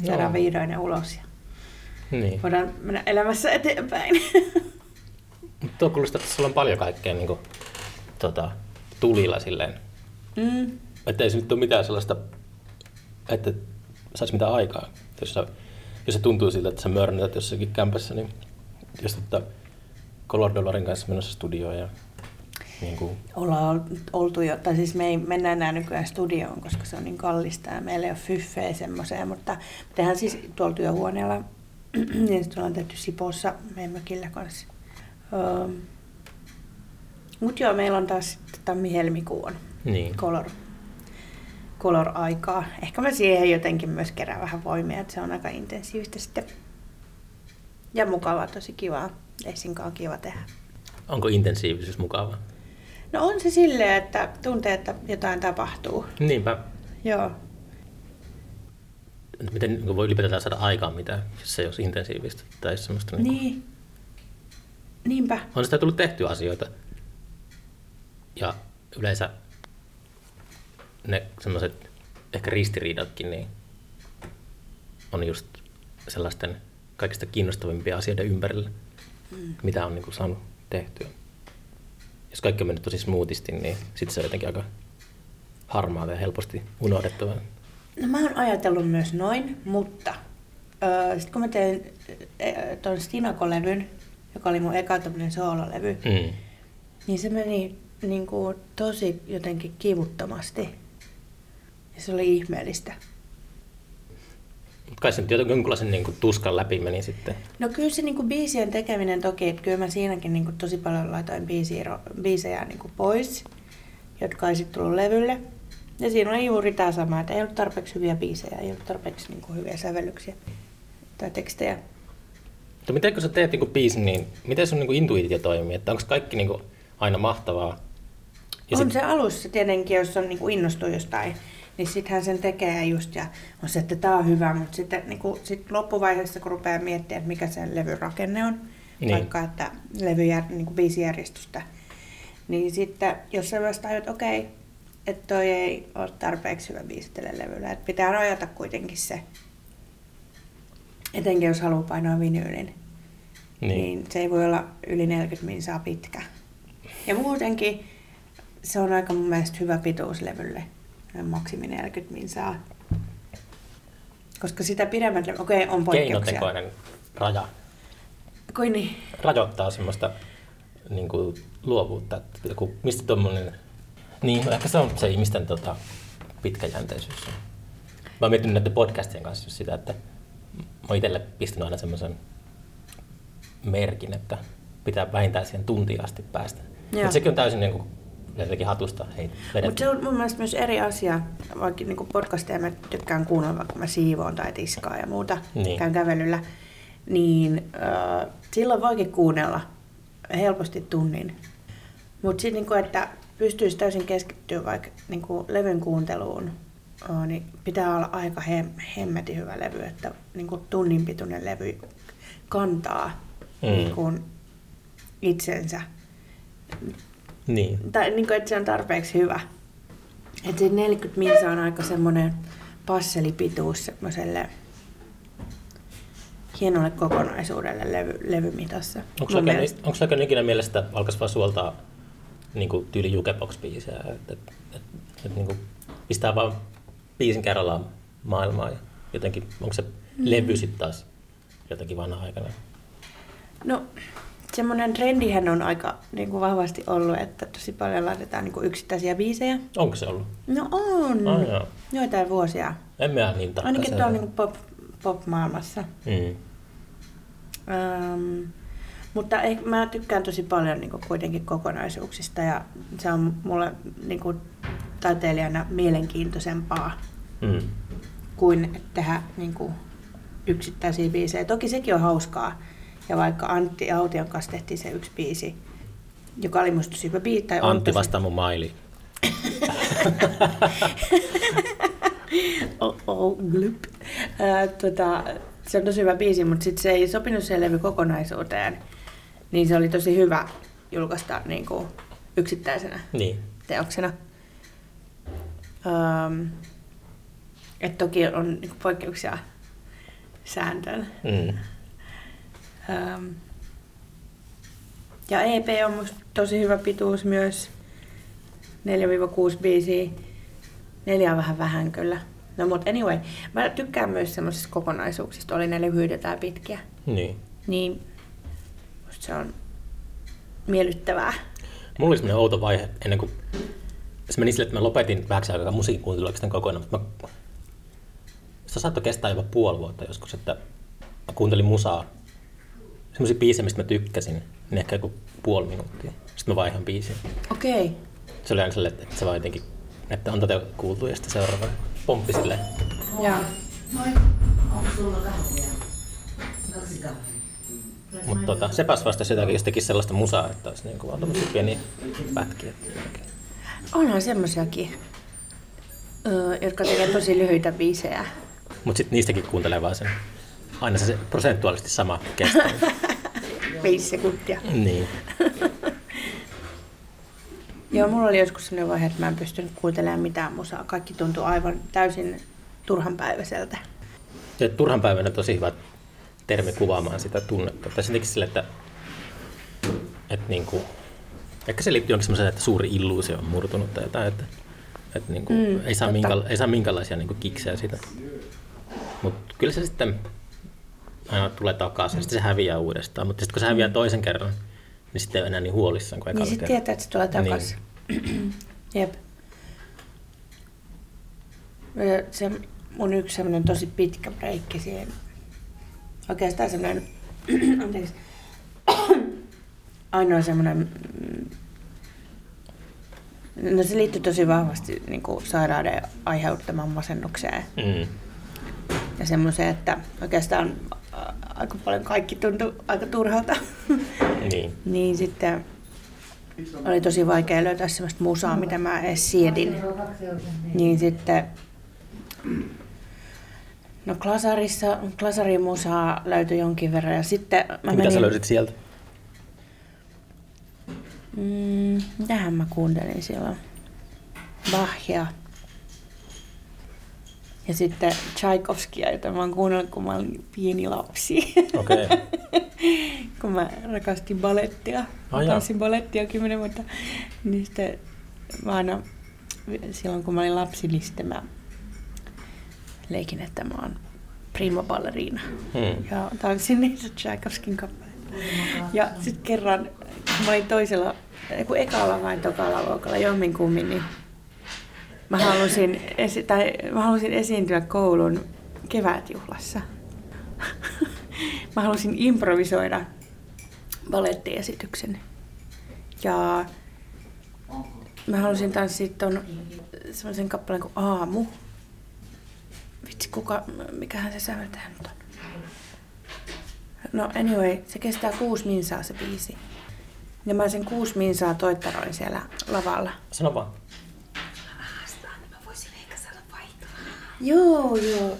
Saadaan vihdoin ulos ja Niin. voidaan mennä elämässä eteenpäin. *laughs* Mut Tuo kuulostaa, että sulla on paljon kaikkea niinku, tota, tulilla silleen. Mm. Että ei se nyt ole mitään sellaista, että saisi mitään aikaa. Jos, sä, jos se tuntuu siltä, että sä mörnätät jossakin kämpässä, niin jos tota Color Dollarin kanssa menossa studioon ja niin kuin, Ollaan ol- oltu jo, tai siis me ei mennä enää nykyään studioon, koska se on niin kallista ja meillä ei ole fyffeä semmoiseen, mutta tehdään siis tuolla työhuoneella, *clears throat* niin sitten ollaan tehty Sipossa meidän mökillä kanssa. Mutta joo, meillä on taas sitten tammi-helmikuu on niin. color, color-aikaa. Ehkä mä siihen jotenkin myös kerään vähän voimia, että se on aika intensiivistä sitten. Ja mukavaa, tosi kivaa. Essinkaan on kiva tehdä. Onko intensiivisyys mukavaa? No on se silleen, että tuntee, että jotain tapahtuu. Niinpä. Joo. Miten niin voi ylipäätään saada aikaan mitään, jos se ei olisi intensiivistä tai semmoista. Niin. kuin- Niin. Niinpä. On sitä tullut tehty asioita. Ja yleensä ne semmoiset ehkä ristiriidatkin, niin on just sellaisten kaikista kiinnostavimpia asioiden ympärillä, Mm. mitä on niin kuin saanut tehtyä. Jos kaikki on mennyt tosi smoothisti, niin sitten se on jotenkin aika harmaata ja helposti unohdettavaa. No mä oon ajatellut myös noin, mutta öö, sitten kun mä tein äh, ton Stinako-levyn, joka oli mun eka tämmönen soololevy, Mm. niin se meni niin kuin, tosi jotenkin kivuttomasti. Ja se oli ihmeellistä. Kai se nyt jonkunlaisen niin kuin tuskan läpi meni sitten. No kyllä se niinku biisien tekeminen toki, että kyllä mä siinäkin niinku tosi paljon laitoin biisiä, biisejä niinku pois, jotka ei sitten tullut levylle. Ja siinä oli juuri tämä sama, että ei ollut tarpeeksi hyviä biisejä, ei ollut tarpeeksi niinku hyviä sävellyksiä tai tekstejä. Mutta miten kun sä teet niinku biisin, niin miten sun niinku intuitio toimii? Että onko kaikki niinku aina mahtavaa? Ja on sit- se alussa tietenkin, jos on niinku innostuu jostain, niin sittenhän sen tekee just ja on se, että tämä on hyvä, mutta sitten niinku, sit loppuvaiheessa, kun rupeaa miettimään, että mikä sen levyn rakenne on, Niin. vaikka että levyjär, niin kuin biisijärjestystä. Niin sitten jossain vaiheessa tajut, että okei, että toi ei ole tarpeeksi hyvä biisi tälle levylle. Että pitää rajata kuitenkin se, etenkin jos haluaa painaa vinyylin. Niin. Niin. se ei voi olla yli 40 minsaa pitkä. Ja muutenkin se on aika mun mielestä hyvä pituus levylle, maksimi 40 minsaa. Koska sitä pidemmät, okei on poikkeuksia. Keinotekoinen raja Kuin niin. rajoittaa semmoista niin kuin, luovuutta. Että joku, mistä tuommoinen... Niin, no ehkä se on se ihmisten tota, pitkäjänteisyys. Mä oon miettinyt näiden podcastien kanssa sitä, että oon itselle pistänyt aina semmoisen merkin, että pitää vähintään siihen tuntiin asti päästä. Mutta sekin on täysin niin kuin, jotenkin hatusta Mutta se on mun mielestä myös eri asia, vaikka niin podcasteja mä tykkään kuunnella, kun mä siivoon tai tiskaan ja muuta, Niin. käyn kävelyllä, niin äh, silloin voikin kuunnella helposti tunnin. Mutta sitten, niin että pystyisi täysin keskittyä vaikka niin levyn kuunteluun, äh, niin pitää olla aika hem- hemmetin hyvä levy, että niin tunnin pituinen levy kantaa Mm. niin kuin itsensä Niin. tai niin kuin, että se on tarpeeksi hyvä. Että se 40 minsa on aika semmoinen passelipituus semmoiselle hienolle kokonaisuudelle levy, levymitassa. Onko sulla mielestä. onko ikinä mielessä, että alkaisi vaan suoltaa niin kuin tyyli jukebox-biisejä, että et, et, et, niin kuin pistää vaan biisin kerrallaan maailmaa ja jotenkin, onko se levy sitten taas jotenkin vanha aikana? No, semmoinen trendihän on aika niin kuin vahvasti ollut, että tosi paljon laitetaan niin kuin yksittäisiä biisejä. Onko se ollut? No on. Ah, joo. Joitain vuosia. En mä niin tarkkaan Ainakin tuolla niin pop, pop-maailmassa. Mm. Ähm, mutta ei, mä tykkään tosi paljon niin kuin, kuitenkin kokonaisuuksista ja se on mulle niin kuin, taiteilijana mielenkiintoisempaa Mm. kuin tehdä niin kuin, yksittäisiä biisejä. Toki sekin on hauskaa. Ja vaikka Antti Aution kanssa tehtiin se yksi biisi, joka oli musta tosi hyvä biisi. Tai Antti vastaa mun maili. *laughs* oh, oh, tota, se on tosi hyvä biisi, mutta sit se ei sopinut siihen levy kokonaisuuteen. Niin se oli tosi hyvä julkaista niin kuin, yksittäisenä Niin. teoksena. Um, et toki on niin poikkeuksia sääntöön. Mm. Um, ja EP on musta tosi hyvä pituus myös. 4-6 biisiä. Neljä on vähän vähän kyllä. No mutta anyway, mä tykkään myös semmoisista kokonaisuuksista, oli ne lyhyitä tai pitkiä. Niin. Niin musta se on miellyttävää. Mulla oli semmoinen outo vaihe ennen kuin se meni sille, että mä lopetin vähäksi aikaa musiikin kuuntelua kokonaan, mutta mä, se saattoi kestää jopa puoli vuotta joskus, että mä kuuntelin musaa, semmoisia biisejä, mistä mä tykkäsin, niin ehkä joku puoli minuuttia. Sitten mä vaihan biisin. Okei. Okay. Se oli aina silleen, että se vaan jotenkin, että on tätä kuultu ja sitten seuraava pomppi silleen. Joo. Mutta tota, Sepäs vastasi jotakin, jos tekisi sellaista musaa, että olisi niin kuin vaan tommosia pieniä pätkiä. Onhan semmosiakin, öö, jotka tekee tosi lyhyitä biisejä. Mutta sitten niistäkin kuuntelee vaan sen, aina se prosentuaalisesti sama kestää. *laughs* Viisi sekuntia. niin. *laughs* Joo, mulla oli joskus sellainen vaihe, että mä en pystynyt kuuntelemaan mitään musaa. Kaikki tuntui aivan täysin turhanpäiväiseltä. Se turhan päivänä on tosi hyvä termi kuvaamaan sitä tunnetta. Tai jotenkin sille, että, että niin kuin, ehkä se liittyy jonkin semmoiseen, että suuri illuusio on murtunut tai jotain, että, että niin kuin, Mm, ei, saa minkä, ei saa minkälaisia niin kuin kiksejä siitä. Kyllä se sitten aina tulee takaisin ja sitten se häviää uudestaan. Mutta sitten kun se häviää toisen kerran, niin sitten ei ole enää niin huolissaan kuin Niin sitten tietää, että se tulee takaisin. Niin. *clears throat* Jep. Se mun yksi semmoinen tosi pitkä breikki siihen. Oikeastaan semmoinen, *clears throat* anteeksi, *clears throat* ainoa semmoinen, mm, no se liittyy tosi vahvasti niin kuin sairauden aiheuttamaan masennukseen Mm. Ja semmoiseen, että oikeastaan ä, aika paljon kaikki tuntui aika turhalta. Niin. *laughs* niin sitten oli tosi vaikea löytää semmoista musaa, mitä mä edes siedin. Niin sitten, no Klasarissa, Klasarin musaa löytyi jonkin verran ja sitten mä Mitä menin, sä löysit sieltä? Mm, mitähän mä kuuntelin silloin? Bachia. Ja sitten Tchaikovskia, jota mä oon kuunnellut, kun mä olin pieni lapsi. Okei. *laughs* kun mä rakastin balettia. Jaa. tanssin balettia kymmenen vuotta. Niin sitten mä aina, silloin kun mä olin lapsi, niin sitten mä leikin, että mä oon prima ballerina. Hmm. Ja tanssin niitä Tchaikovskin kappaleita. Ja sitten kerran, kun mä olin toisella, ei kun ekalla vai tokalla luokalla jomminkummin, niin mä halusin, esi- tai mä halusin esiintyä koulun kevätjuhlassa. *laughs* mä halusin improvisoida balettiesityksen. Ja mä halusin tanssia ton semmoisen kappaleen kuin Aamu. Vitsi, kuka, mikähän se säveltäjä nyt on? No anyway, se kestää kuusi minsaa se biisi. Ja mä sen kuusi minsaa toittaroin siellä lavalla. Sano vaan. Joo, joo.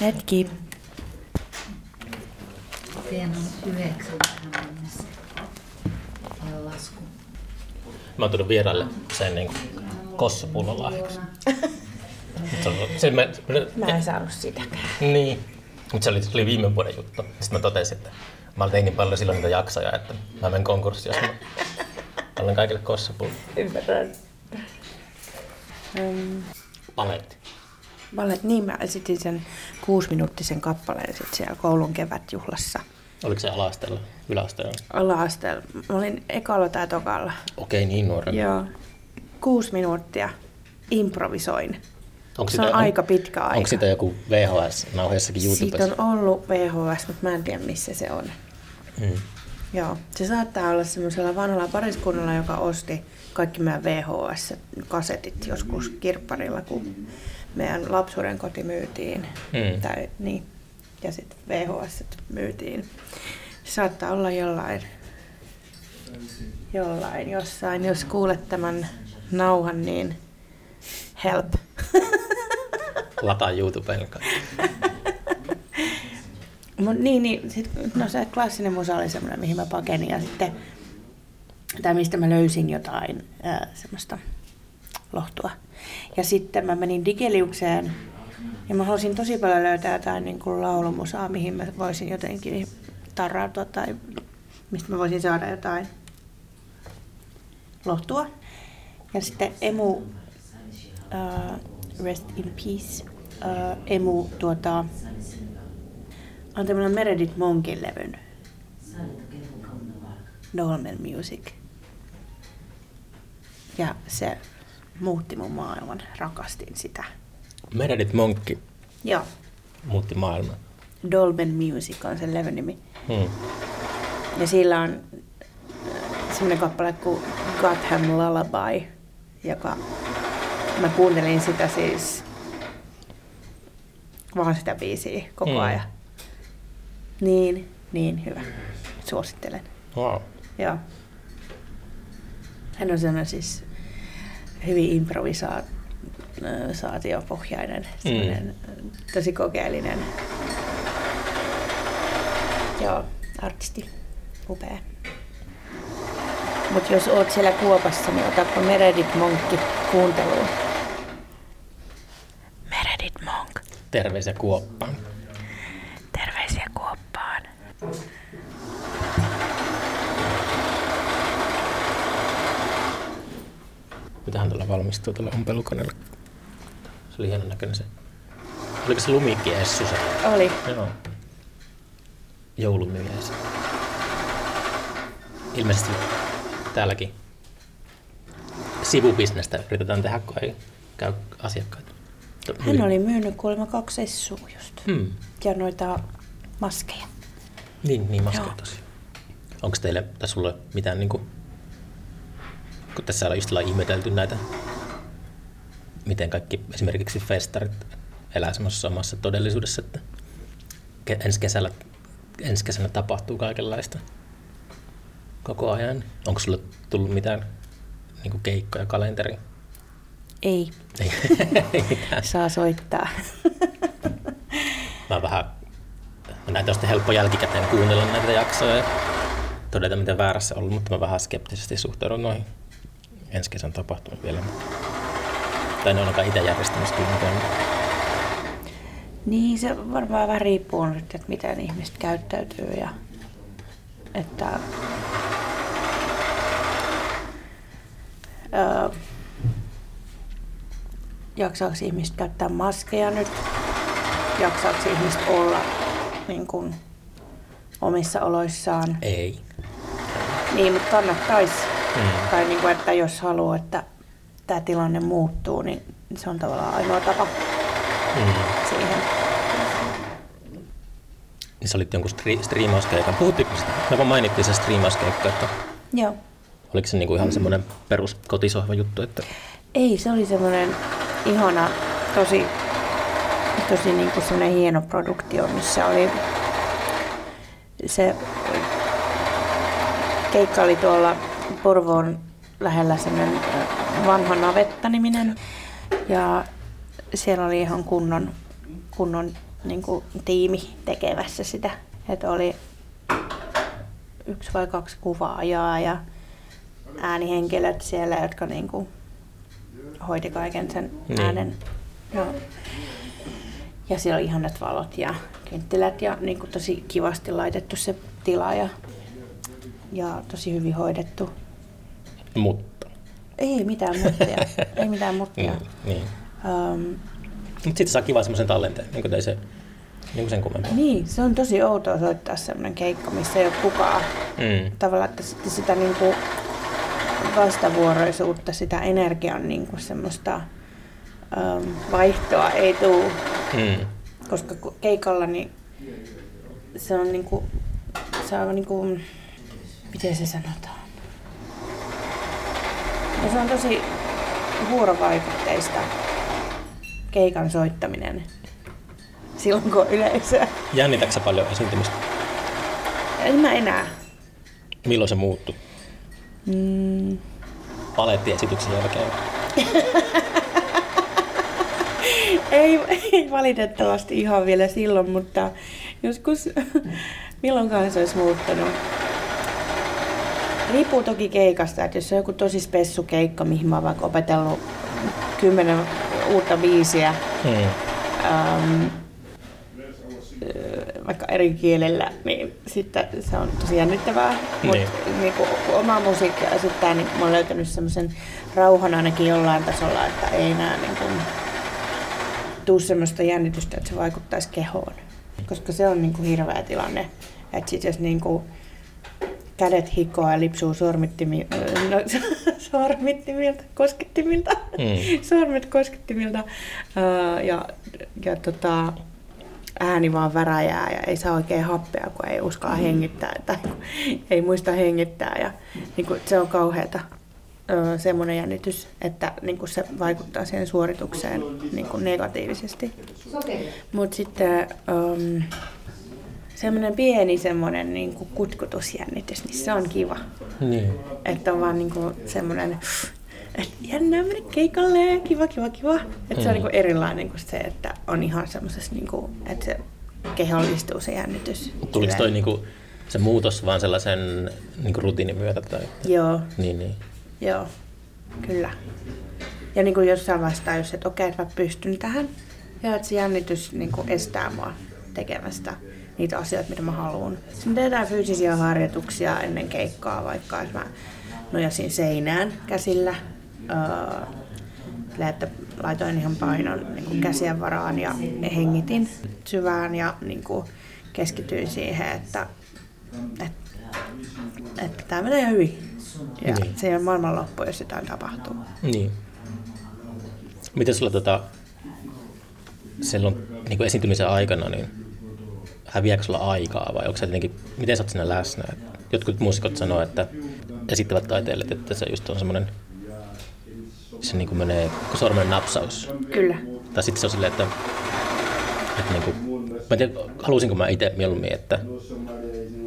Hetki. Teen on yhdeksän tähän mennessä. Ja lasku. Mä oon tullut vieraille sen niin kossupullon lahjaksi. Se, mä, Mä en saanut sitäkään. Niin. Mutta se oli, se oli viime vuoden juttu. Sitten mä totesin, että mä tein niin paljon silloin niitä jaksoja, että mä menen konkurssiin, jos mä *laughs* annan kaikille kossapullon. Ymmärrän. Um, Paletti. Ballet, niin mä esitin sen kuusiminuuttisen kappaleen sit siellä koulun kevätjuhlassa. Oliko se ala-asteella, yläasteella? Ala-asteella. Mä olin ekalla tai tokalla. Okei, niin nuorena. Joo. Kuusi minuuttia improvisoin. Onko Se on aika pitkä aika. Onko sitä joku VHS-nauha jossakin Siitä YouTubessa? on ollut VHS, mutta mä en tiedä missä se on. Mm. Joo, se saattaa olla semmoisella vanhalla pariskunnalla, joka osti kaikki meidän VHS-kasetit joskus kirpparilla, kun meidän lapsuuden koti myytiin. Mm. Tai, niin. Ja sitten VHS myytiin. Saattaa olla jollain, jollain jossain. Jos kuulet tämän nauhan, niin help. *laughs* Lataa YouTubeen. Mut niin, niin sit, no se klassinen musa oli semmoinen, mihin mä pakenin ja sitten, tai mistä mä löysin jotain ää, semmoista lohtua. Ja sitten mä menin Digeliukseen ja mä halusin tosi paljon löytää jotain niin kuin laulumusaa, mihin mä voisin jotenkin tarrautua tai mistä mä voisin saada jotain lohtua. Ja sitten Emu, uh, Rest in Peace, uh, Emu tuota, on tämmönen Meredith Monkin levyn. Dolmen Music. Ja se muutti mun maailman. Rakastin sitä. Meredith Monkki Joo. muutti maailmaa. Dolmen Music on sen levyn nimi. Hmm. Ja sillä on äh, semmoinen kappale kuin Gotham Lullaby, joka mä kuuntelin sitä siis vaan sitä biisiä koko Mm. ajan. Niin, niin hyvä. Suosittelen. Wow. Joo. Hän on semmoinen siis hyvin improvisaatiopohjainen, semmoinen tosi kokeellinen. Joo, artisti. Upea. Mutta jos oot siellä Kuopassa, niin otapa Meredith Monkki kuunteluun. Meredith Monk. Terveisiä Kuoppaan. Terveisiä Kuoppaan. Mitähän tuolla valmistuu tuolla ompelukoneella? Se oli hienon näköinen se. Oliko se lumikki Essu se? Oli. Joo. Joulumies. Ilmeisesti täälläkin sivubisnestä yritetään tehdä, kun ei käy asiakkaita. Hän oli myynyt kuulemma kaksi essua just. Hmm. Ja noita maskeja. Niin, niin maskeja Joo. tosiaan. Onko teille tai sulle mitään niinku, kun tässä on just ollaan ihmetelty näitä, miten kaikki esimerkiksi festarit elää semmoisessa omassa todellisuudessa, että ensi kesällä, ensi kesänä tapahtuu kaikenlaista koko ajan. Onko sulle tullut mitään niinku keikkoja kalenteriin? Ei, Ei, *laughs* saa soittaa. Mä vähän, näitä on sitten helppo jälkikäteen kuunnella näitä jaksoja ja todeta, miten väärässä ollut, mutta mä vähän skeptisesti suhtaudun noihin ensi kesän tapahtumiin vielä. Tai ne on ainakaan itse järjestämässä kyllä mitään. Niin, se varmaan vähän riippuu nyt, että miten ihmiset käyttäytyy ja että öö, jaksaako ihmiset käyttää maskeja nyt, jaksaako ihmiset olla niin kuin, omissa oloissaan. Ei. Niin, mutta kannattaisi. Mm. Tai niin kuin, että jos haluaa, että tämä tilanne muuttuu, niin se on tavallaan ainoa tapa Mm. siihen. Niin sä olit jonkun stri- striimauskeikan. Puhuttiinko sitä? Me vaan mainittiin se striimauskeikka, että Joo. oliko se niinku ihan semmoinen perus kotisohva juttu, että Ei, se oli semmoinen ihana, tosi, tosi niin kuin semmoinen hieno produktio, missä oli se keikka oli tuolla Porvoon lähellä semmoinen vanha navetta-niminen. Ja siellä oli ihan kunnon, kunnon niin kuin, tiimi tekemässä sitä. Että oli yksi vai kaksi kuvaajaa ja äänihenkilöt siellä, jotka niin kuin, hoiti kaiken sen Niin. äänen. Ja, ja siellä oli ihanat valot ja kynttilät ja niin kuin tosi kivasti laitettu se tila ja, ja tosi hyvin hoidettu. Mutta. Ei mitään muttia. ei mitään muttia. Mm, *laughs* niin. Um, Mutta sitten saa kivan semmoisen tallenteen, niin kuin ei se niin kuin sen kummempaa. niin, se on tosi outoa soittaa semmoinen keikka, missä ei ole kukaan. Mm. Tavallaan, että sitten sitä niin kuin vastavuoroisuutta, sitä energian niin kuin semmoista um, vaihtoa ei tule. Mm. koska keikalla niin se on niinku, se on niinku, miten se sanotaan? No se on tosi vuorovaikutteista keikan soittaminen silloin kun on yleisöä. Jännitätkö sä paljon esiintymistä? En mä enää. Milloin se muuttui? Mm, Palettiesityksen jälkeen. *laughs* ei, ei valitettavasti ihan vielä silloin, mutta joskus, *laughs* milloinkaan se olisi muuttunut. Riippuu toki keikasta, että jos on joku tosi spessu keikka, mihin mä oon vaikka opetellut kymmenen uutta biisiä, Mm. äm, ö, vaikka eri kielellä, niin sitten se on tosi jännittävää. Mutta Niin. niin. kun omaa musiikkia esittää, niin mä oon löytänyt semmoisen rauhan ainakin jollain tasolla, että ei enää niin kun, tuu semmoista jännitystä, että se vaikuttaisi kehoon. Koska se on niin kuin hirveä tilanne. Että sit jos niin kuin kädet hikoa ja lipsuu sormittimi, no, *laughs* sormittimilta, koskettimilta, Mm. *laughs* sormet koskettimilta ää, ja, ja tota, ääni vaan väräjää ja ei saa oikein happea, kun ei uskalla hengittää tai *laughs* ei muista hengittää. Ja, niin kuin, se on kauheata semmoinen jännitys, että niin kuin se vaikuttaa siihen suoritukseen niin kuin negatiivisesti. Mutta sitten um, semmoinen pieni semmoinen niin kuin kutkutusjännitys, niin se on kiva. Niin. Että on vaan niin kuin semmoinen, että jännää mennä keikalle kiva, kiva, kiva. Että se on Mm. niin kuin erilainen kuin se, että on ihan semmoisessa, niin kuin, että se kehollistuu se jännitys. Tuliko toi Silleen- niinku, se muutos vaan sellaisen niinku rutiinin myötä? Tai? Joo, Niin, niin. joo, kyllä. Ja niin kuin jossain vaiheessa tajus, että okei, että mä pystyn tähän. Ja että se jännitys niin kuin estää mua tekemästä niitä asioita, mitä mä haluan. Sitten tehdään fyysisiä harjoituksia ennen keikkaa, vaikka että mä nojasin seinään käsillä. Öö, että laitoin ihan painon niin kuin käsien varaan ja hengitin syvään ja niin kuin keskityin siihen, että, että, että tämä menee ihan hyvin. Ja Niin. se ei ole maailmanloppu, jos jotain tapahtuu. Niin. Miten sulla tota, silloin niin esiintymisen aikana, niin häviääkö sulla aikaa vai onko se jotenkin, miten sä oot siinä läsnä? Jotkut muusikot sanoo, että esittävät taiteilijat, että se just on semmoinen, se niin kuin menee kuin sormen napsaus. Kyllä. Tai sitten se on silleen, että, että niin kuin, mä en tiedä, halusinko mä itse mieluummin, että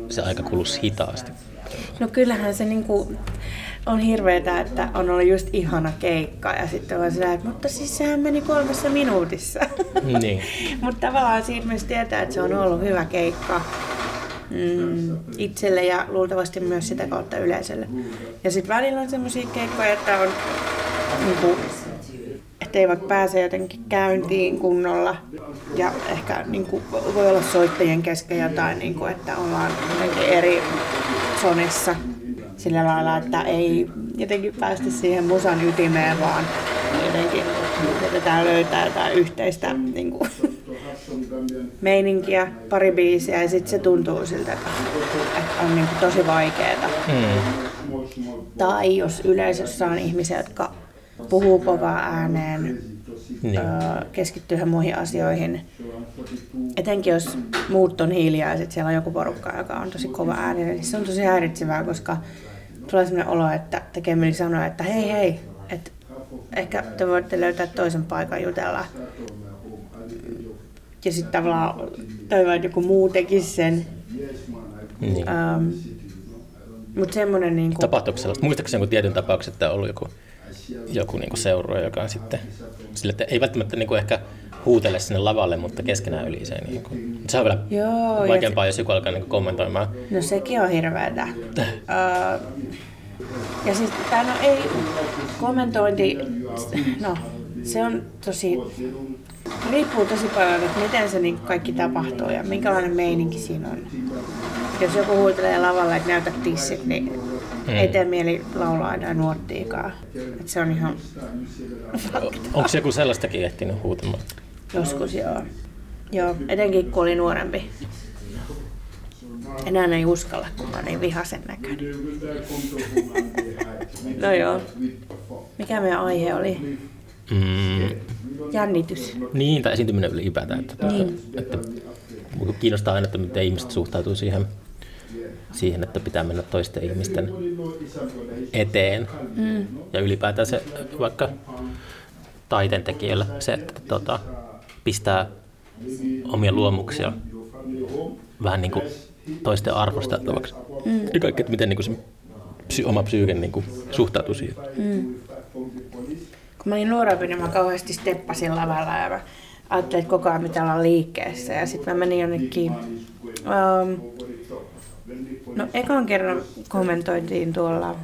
se aika kuluisi hitaasti. No kyllähän se niinku on hirveetä, että on ollut just ihana keikka ja sitten on sillä, että mutta siis sehän meni kolmessa minuutissa. Niin. *laughs* mutta tavallaan siitä myös tietää, että se on ollut hyvä keikka. mm, itselle ja luultavasti myös sitä kautta yleisölle. Ja sitten välillä on semmoisia keikkoja, että on niinku, että ei vaikka pääse jotenkin käyntiin kunnolla. Ja ehkä niin kuin, voi olla soittajien kesken jotain, niin kuin, että ollaan jotenkin eri sonissa sillä lailla, että ei jotenkin päästä siihen musan ytimeen, vaan jotenkin yritetään löytää jotain yhteistä niin kuin, meininkiä, pari biisiä ja sitten se tuntuu siltä, että, että on niin kuin, tosi vaikeaa. Mm. Tai jos yleisössä on ihmisiä, jotka puhuu kovaa ääneen, Niin. öö, keskittyy muihin asioihin. Etenkin jos muut on hiljaa ja sit siellä on joku porukka, joka on tosi kova ääni, niin se on tosi häiritsevää, koska tulee sellainen olo, että tekee mieli sanoa, että hei hei, että ehkä te voitte löytää toisen paikan jutella. Ja sitten tavallaan toivon, että joku muu tekisi sen. Niin. Ähm, Mutta semmoinen niin kuin, Tapahtuuko sellaista? Muistaakseni jonkun tietyn tapauksen, että on ollut joku, joku niin seuraaja, joka on sitten sille, että ei välttämättä niin kuin ehkä huutele sinne lavalle, mutta keskenään ylisee. Niin kuin. Se on vielä Joo, vaikeampaa, jos joku alkaa niin kuin kommentoimaan. No sekin on hirveetä. *laughs* Öö, ja siis, tai no ei, kommentointi, no se on tosi, riippuu tosi paljon, että miten se niin kaikki tapahtuu ja minkälainen meininki siinä on. Jos joku huutelee lavalla, että näytä tissit, niin Mm. ei tee mieli laulaa enää nuottiikaan. Et se on ihan Onko joku sellaistakin ehtinyt huutamaan? Joskus joo. Joo, etenkin kun oli nuorempi. Enää ei uskalla, kun mä olin vihasen näköinen. No joo. Mikä meidän aihe oli? Mm, Jännitys. niin, tai esiintyminen ylipäätään. Että, Niin. että, että kiinnostaa aina, että miten ihmiset suhtautuu siihen, siihen, että pitää mennä toisten ihmisten eteen. Mm. Ja ylipäätään se vaikka taiteen tekijöillä se, että tota, pistää omia luomuksia vähän niin kuin toisten arvosteltavaksi. Mm. Ja kaikki, että miten niin kuin se psy, oma psyyke niin kuin suhtautuu siihen. Mm. Kun mä olin nuorempi, niin mä kauheasti steppasin lavalla ja mä ajattelin, että koko ajan pitää olla liikkeessä. Ja sitten mä menin jonnekin... Um, no ekan kerran kommentoitiin tuolla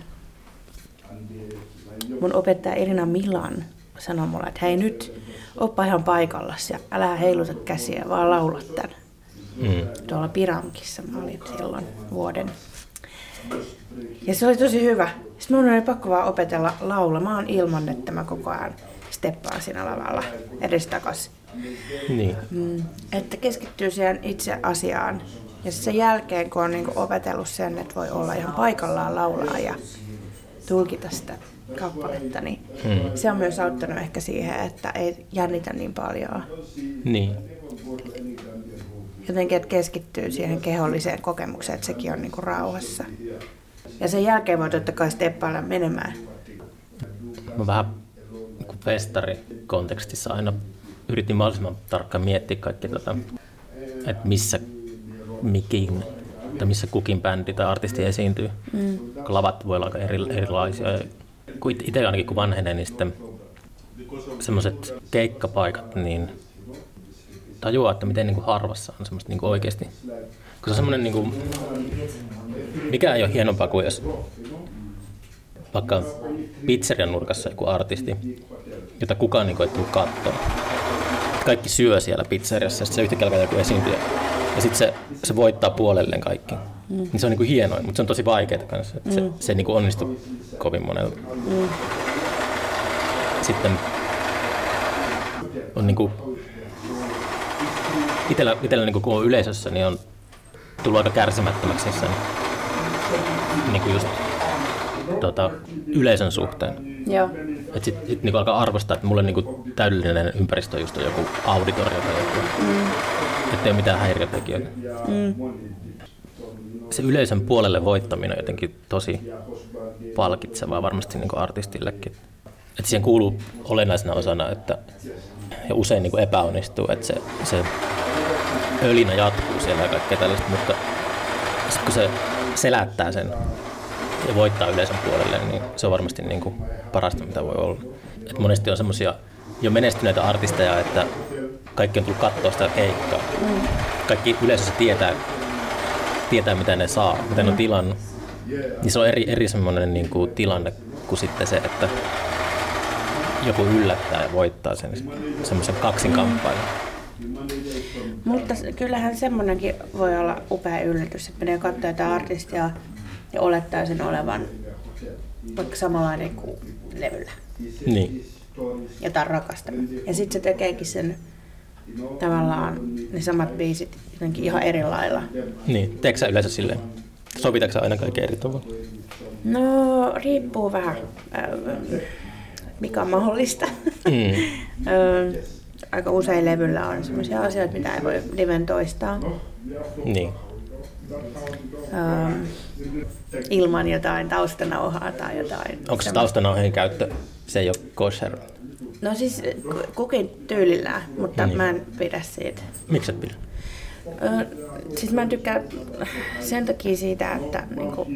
mun opettaja Irina Milan sanoi mulle, että hei nyt oppa ihan paikallas ja älä heiluta käsiä, vaan laula tän. Mm. Tuolla Pirankissa mä olin silloin vuoden. Ja se oli tosi hyvä. Sitten mun oli pakko vaan opetella laulamaan ilman, että mä koko ajan steppaan siinä lavalla edestakas. Niin. Mm. Että keskittyy siihen itse asiaan. Ja sen jälkeen, kun on niinku opetellut sen, että voi olla ihan paikallaan laulaa ja tulkita sitä kappaletta, niin Mm. se on myös auttanut ehkä siihen, että ei jännitä niin paljon. Niin. Jotenkin, että keskittyy siihen keholliseen kokemukseen, että sekin on niinku rauhassa. Ja sen jälkeen voi totta kai steppailla menemään. Mä vähän niin festarikontekstissa aina yritin mahdollisimman tarkkaan miettiä kaikki, tota, että missä mikin tai missä kukin bändi tai artisti esiintyy. Mm. Lavat voi olla aika eri, erilaisia. Ja kun itse ainakin kun vanhenee, niin sitten semmoiset keikkapaikat, niin tajuaa, että miten niin kuin harvassa on semmoista niin kuin oikeasti. Kun se on semmoinen, niin kuin, mikä ei ole hienompaa kuin jos vaikka pizzerian nurkassa joku artisti, jota kukaan niin kuin, ei tule katsoa. Kaikki syö siellä pizzeriassa, ja sitten se yhtäkkiä joku esiintyjä. Ja sitten se, se voittaa puolelleen kaikki. Mm. Niin se on niin kuin hienoa, mutta se on tosi vaikeaa kanssa. Mm. Se, se niin kuin onnistu kovin monella. Mm. Sitten on niin kuin, itellä, itellä niin kuin, kun on yleisössä, niin on tullut aika kärsimättömäksi sen niin kuin just tota, yleisön suhteen. Joo. Että sit, sit niinku alkaa arvostaa, että mulle niinku täydellinen ympäristö on just joku auditorio tai joku. Mm. Että ei ole mitään häiriötekijöitä. Mm. Se yleisön puolelle voittaminen on jotenkin tosi palkitsevaa varmasti niinku artistillekin. Että siihen kuuluu olennaisena osana, että ja usein niinku epäonnistuu, että se, se ölinä jatkuu siellä ja kaikkea tällaista, mutta sitten kun se selättää sen ja voittaa yleisön puolelle, niin se on varmasti niin kuin parasta, mitä voi olla. Et monesti on semmoisia jo menestyneitä artisteja, että kaikki on tullut katsoa sitä keikkaa. Kaikki yleisössä tietää, tietää mitä ne saa, mitä ne on tilannut. Niin se on eri, eri semmoinen niin kuin tilanne kuin sitten se, että joku yllättää ja voittaa sen semmoisen kaksinkamppailun. Mutta kyllähän semmoinenkin voi olla upea yllätys, että menee katsoa jotain artistia ja olettaa sen olevan vaikka samanlainen kuin levyllä. Niin. Jotain rakasta. Ja sitten se tekeekin sen tavallaan ne samat biisit jotenkin ihan eri lailla. Niin. Teekö sä yleensä silleen? Sovitaanko sä aina kaiken eri tavalla? No, riippuu vähän, äh, mikä on mahdollista. Mm. Ö, *laughs* Aika usein levyllä on sellaisia asioita, mitä ei voi liven toistaa. Niin. Ö, ilman jotain taustanauhaa tai jotain. Onko se taustanauheen käyttö, se ei ole kosher? No siis ku- kukin tyylillään, mutta Niin. mä en pidä siitä. Miksi et pidä? Ö, siis mä en tykkää sen takia siitä, että niinku,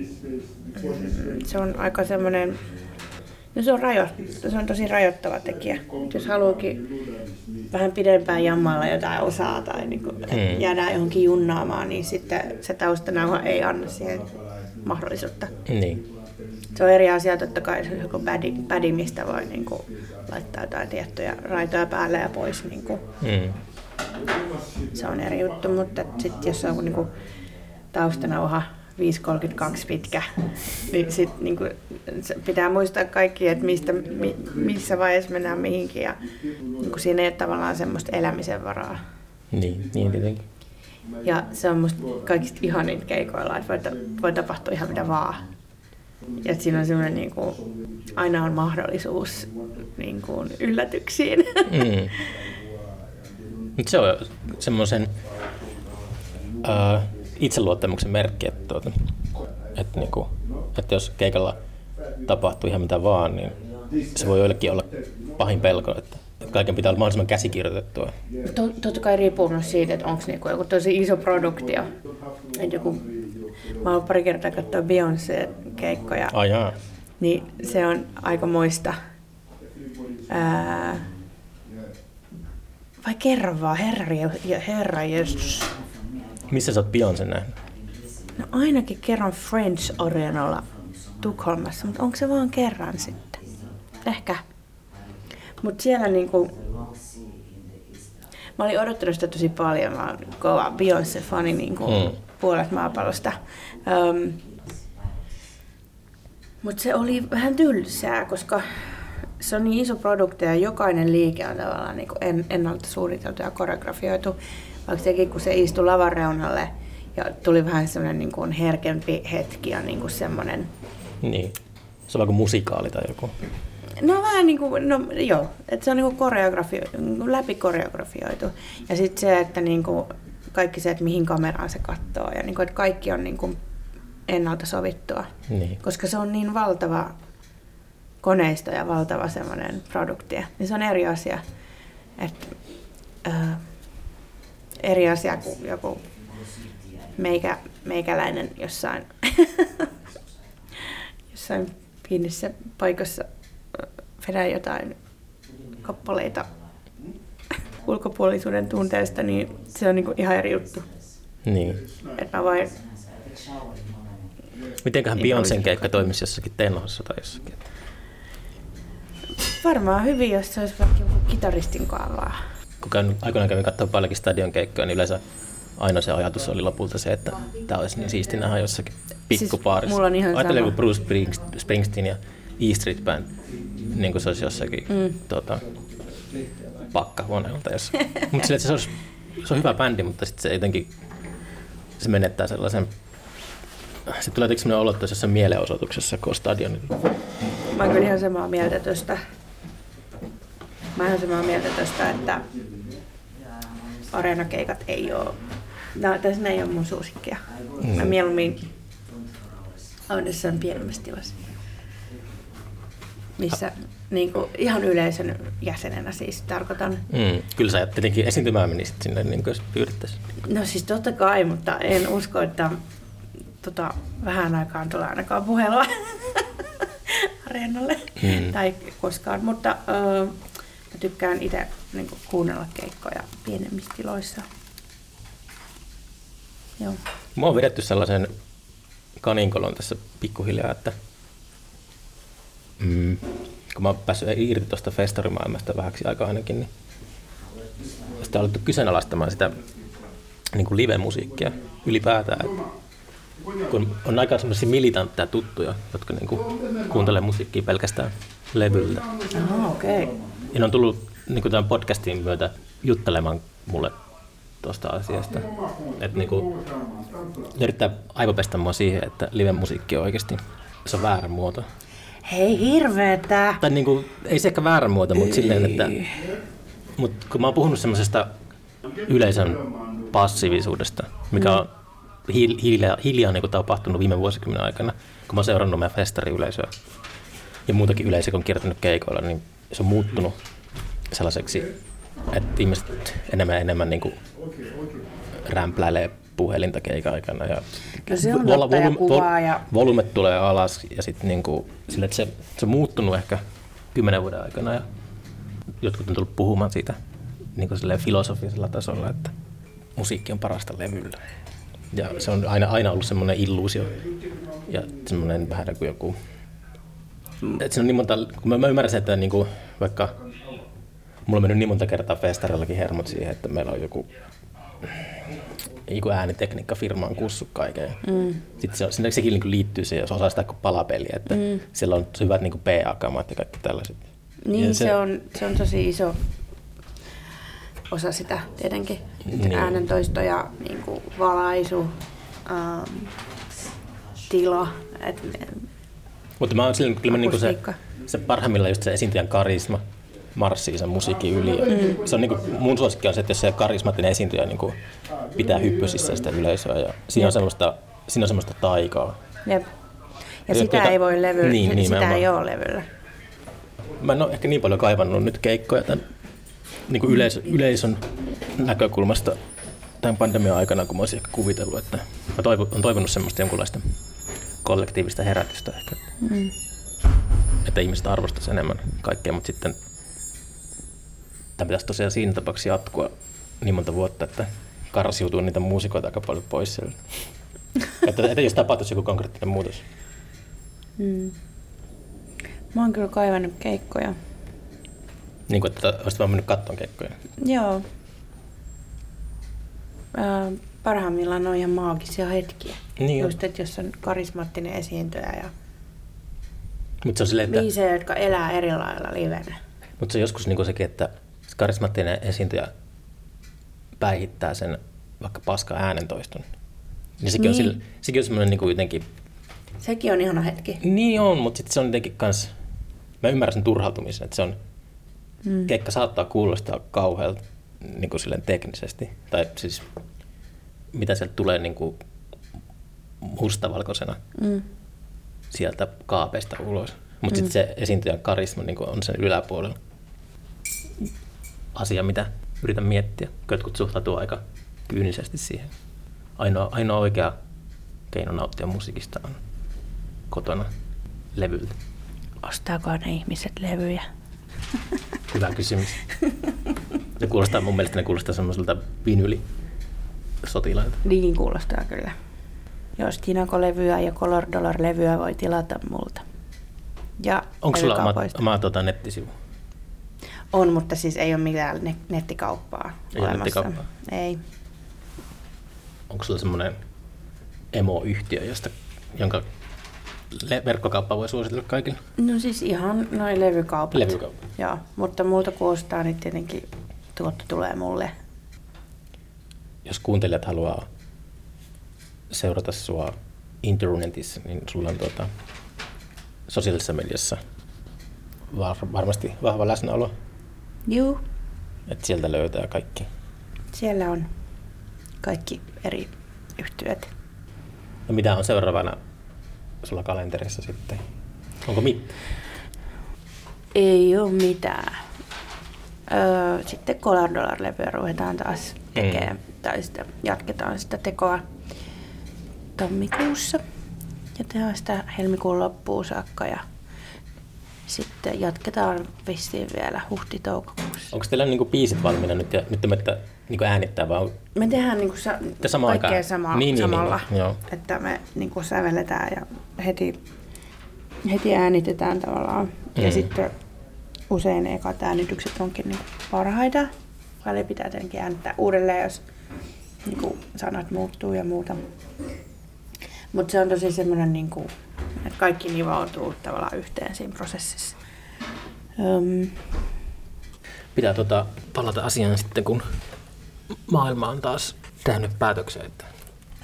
se on aika semmoinen, no se on, rajo, se on tosi rajoittava tekijä. Jos haluukin vähän pidempään jammailla jotain osaa tai niinku, Mm. jäädään johonkin junnaamaan, niin sitten se taustanauha ei anna siihen mahdollisuutta. Niin. Se on eri asia totta kai, se on joku bädi, bädi mistä voi niinku, laittaa jotain tiettyjä raitoja päälle ja pois. Niinku. Mm. Se on eri juttu, mutta sitten jos on niinku taustanauha 5.32 pitkä, niin sit niinku, se pitää muistaa kaikki, että mistä, mi, missä vaiheessa mennään mihinkin. Ja niinku siinä ei ole tavallaan semmoista elämisen varaa. Niin, niin tietenkin. Ja se on musta kaikista ihanin keikoilla, että voi, voi tapahtua ihan mitä vaan. Ja että siinä on semmoinen, niin kuin, aina on mahdollisuus niin kuin, yllätyksiin. Mm. Se on semmoisen uh, itseluottamuksen merkki, että, tuota, että, niinku, että jos keikalla tapahtuu ihan mitä vaan, niin se voi joillekin olla pahin pelko, että, että kaiken pitää olla mahdollisimman käsikirjoitettua. To- Totta kai riippuu myös siitä, että onko niinku joku tosi iso produktio. Et joku, mä oon pari kertaa katsoa Beyoncé-keikkoja, Ai jaa. niin se on aika moista. Ää, vai kerran vaan, herra, herra Jeesus. Missä sä oot Beyoncé nähnyt? No ainakin kerran French Arenalla Tukholmassa, mutta onko se vaan kerran sitten? Ehkä. Mutta siellä niinku... Mä olin odottanut sitä tosi paljon, mä oon kova Beyoncé-fani niinku mm. puolet maapallosta. Um, mutta se oli vähän tylsää, koska se on niin iso produkti ja jokainen liike on tavallaan niin en, ennalta suunniteltu ja koreografioitu. Vaikka sekin, kun se istui lavan reunalle ja tuli vähän semmoinen niin kuin herkempi hetki ja niin kuin semmoinen... Niin. Se on vaikka musikaali tai joku. No vähän niin kuin, no joo, että se on niin kuin koreografio, niin kuin läpi koreografioitu. Ja sitten se, että niin kuin kaikki se, että mihin kameraan se katsoo ja niin kuin, että kaikki on niin kuin ennalta sovittua. Niin. koska se on niin valtava koneisto ja valtava semmoinen produkti, niin se on eri asia. Et, ö, eri asia kuin joku meikä, meikäläinen jossain, *laughs* jossain pienessä paikassa ö, vedää jotain kappaleita ulkopuolisuuden tunteesta, niin se on niinku ihan eri juttu. Niin. Et mä vain Mitenköhän Niin Beyoncén keikka toimisi jossakin tenhossa tai jossakin? Varmaan hyvin, jos se olisi vaikka joku kitaristin kaavaa. kun käyn, aikoinaan kävin katsoa paljonkin stadion keikkoja, niin yleensä aina se ajatus oli lopulta se, että tämä olisi niin siisti nähdä jossakin pikkupaarissa. Siis mulla on ihan Ajattelin, sama. kun Bruce Springs- Springsteen ja E Street Band, niin kuin se olisi jossakin mm. tota, pakkahuoneella tai jossakin. mutta se, olisi, se on hyvä bändi, mutta sitten se jotenkin se menettää sellaisen sitten tulee sellainen olo, jossain mielenosoituksessa, kun on stadion. Mä oon kyllä ihan samaa mieltä tosta. Mä oon ihan samaa mieltä tosta, että areenakeikat ei oo, no, tässä ne ei ole mun suosikkia. Mä Mm. mieluummin on jossain pienemmässä tilassa. Missä niin kuin, ihan yleisön jäsenenä siis tarkoitan. Mm. Kyllä sä tietenkin esiintymään menisit sinne, niin kuin jos pyydettäisiin. No siis totta kai, mutta en usko, että tota, vähän aikaan tulee ainakaan puhelua *laughs* areenalle Mm. tai koskaan. Mutta öö, mä tykkään itse niin kuunnella keikkoja pienemmissä tiloissa. Joo. Mä oon vedetty sellaisen kaninkolon tässä pikkuhiljaa, että mm, kun mä oon päässyt irti tuosta festarimaailmasta vähäksi aikaa ainakin, niin sitä on alettu kyseenalaistamaan sitä niin kuin live-musiikkia ylipäätään. Että kun on aika semmoisia militantteja tuttuja, jotka niin kuin kuuntelee musiikkia pelkästään levyltä. Aha, okei. Okay. Ja ne on tullut niin kuin tämän podcastin myötä juttelemaan mulle tuosta asiasta. Että niin kuin, yrittää aivopestä mua siihen, että live-musiikki on oikeasti se on väärä muoto. Hei, hirveetä. Tai niin kuin, ei se ehkä väärä muoto, mutta silleen, että mutta kun mä oon puhunut semmoisesta yleisön passiivisuudesta, mikä on hiljaa, hiljaa niin kuin tapahtunut viime vuosikymmenen aikana, kun mä oon seurannut meidän festariyleisöä ja muutakin yleisöä, kun on kiertänyt keikoilla, niin se on muuttunut sellaiseksi, että ihmiset enemmän ja enemmän niin kuin rämpläilee puhelinta keikan aikana. Ja No se on totta ja kuvaa ja- Volumet tulee alas ja sitten niin kuin, sille, että se, se on muuttunut ehkä kymmenen vuoden aikana ja jotkut on tullut puhumaan siitä niin kuin filosofisella tasolla, että musiikki on parasta levyllä. Ja se on aina, aina ollut semmoinen illuusio ja semmoinen vähän kuin joku... Siinä on niin monta, kun mä, mä ymmärrän että niin kuin, vaikka mulla on mennyt niin monta kertaa festarillakin hermot siihen, että meillä on joku joku äänitekniikkafirma on kussut kaiken. Mm. Sitten se, sinne sekin niin liittyy siihen, jos osaa sitä palapeliä, että mm. siellä on hyvät niin PA-kamat ja kaikki tällaiset. Niin, Ja se, se, on, se on tosi iso osa sitä tietenkin. Niin. Niin. Äänentoisto ja niin kuin valaisu, ähm, tila. Et, Mutta mä oon silleen, kyllä mä niinku se, se parhaimmillaan just se esiintyjän karisma marssii sen musiikin yli. Mm. Se on niinku, mun suosikki on se, että jos se karismaattinen esiintyjä niinku pitää hyppysissä sitä yleisöä ja siinä on semmoista, siinä on semmoista taikaa. jep. Ja Ja sitä tuota- ei voi levyllä, niin, niin, sitä nimenomaan. ei ole levyllä. Mä en ole ehkä niin paljon kaivannut nyt keikkoja tämän niin kuin yleisö, yleisön näkökulmasta tämän pandemian aikana, kun mä olisin ehkä kuvitellut, että mä toivon, on toivonut semmoista jonkunlaista kollektiivista herätystä ehkä. Mm. Että ihmiset arvostaisi enemmän kaikkea, mutta sitten tämä pitäisi tosiaan siinä tapauksessa jatkua niin monta vuotta, että karsiutuu niitä muusikoita aika paljon pois siellä. *laughs* että, että jos tapahtuisi joku konkreettinen muutos. Mm. Mä oon kyllä kaivannut keikkoja. Niin kuin, että olisit vaan mennyt kattoon keikkoja. Joo. Ää, parhaimmillaan on ihan maagisia hetkiä. Niin. Just, että jos on karismaattinen esiintyjä ja Mutta se on silleen, että... biisejä, jotka elää eri lailla livenä. Mutta se on joskus niinku sekin, että karismaattinen esiintyjä päihittää sen vaikka paska äänentoiston. Niin sekin, Niin. On, sille, sekin on semmoinen niinku jotenkin... Sekin on ihana hetki. Niin on, mutta sitten se on jotenkin kans... Mä ymmärrän sen turhautumisen, että se on... Mm. Keikka saattaa kuulostaa kauhealta niin kuin silleen teknisesti. Tai siis mitä sieltä tulee niin kuin mustavalkoisena Mm. sieltä kaapeista ulos. Mutta mm. sitten se esiintyjän karisma niin on sen yläpuolella. Asia, mitä yritän miettiä. Jotkut suhtautuu aika kyynisesti siihen. Ainoa, ainoa oikea keino nauttia musiikista on kotona levyltä. Ostaako ne ihmiset levyjä? *laughs* Hyvä kysymys. Ne kuulostaa, mun mielestä ne kuulostaa semmoiselta vinyli sotilailta. Niin kuulostaa kyllä. Jos Tinako-levyä ja Color Dollar-levyä voi tilata multa. Ja Onko sulla oma, oma tota, nettisivu? On, mutta siis ei ole mitään ne- nettikauppaa Ei ole olemassa. nettikauppaa? Ei. Onko sulla semmoinen emoyhtiö, josta, jonka verkkokauppa voi suositella kaikille? No siis ihan noin levykaupat. Levykaupat. Joo, mutta multa kuulostaa, niin tietenkin tuotto tulee mulle. Jos kuuntelijat haluaa seurata sua internetissä, niin sulla on tuota, sosiaalisessa mediassa var- varmasti vahva läsnäolo, Juu, että sieltä löytää kaikki. siellä on kaikki eri yhtyöt. No mitä on seuraavana sulla kalenterissa sitten? Onko mit? Ei ole mitään. Öö, sitten Color Dollar-levyä ruvetaan taas tekemään, mm. tai sitten jatketaan sitä tekoa tammikuussa. Ja tehdään sitä helmikuun loppuun saakka ja sitten jatketaan vissiin vielä huhti-toukokuussa. Onko teillä niinku biisit valmiina nyt ja nyt te menette niinku äänittää vai on- Me tehdään niinku sa- Te samaan kaikkea aikaan? sama, Niin, niin, niin, samalla, niin, joo. että me niinku sävelletään ja heti, heti äänitetään tavallaan. Mm. Ja sitten usein ekat äänitykset onkin niinku parhaita. Välillä pitää tietenkin äänittää uudelleen, jos niinku sanat muuttuu ja muuta. Mutta se on tosi semmoinen, niinku, että kaikki nivoutuu tavallaan yhteen siinä prosessissa. Öm, pitää tota palata asiaan sitten, kun maailma on taas tehnyt päätöksen, että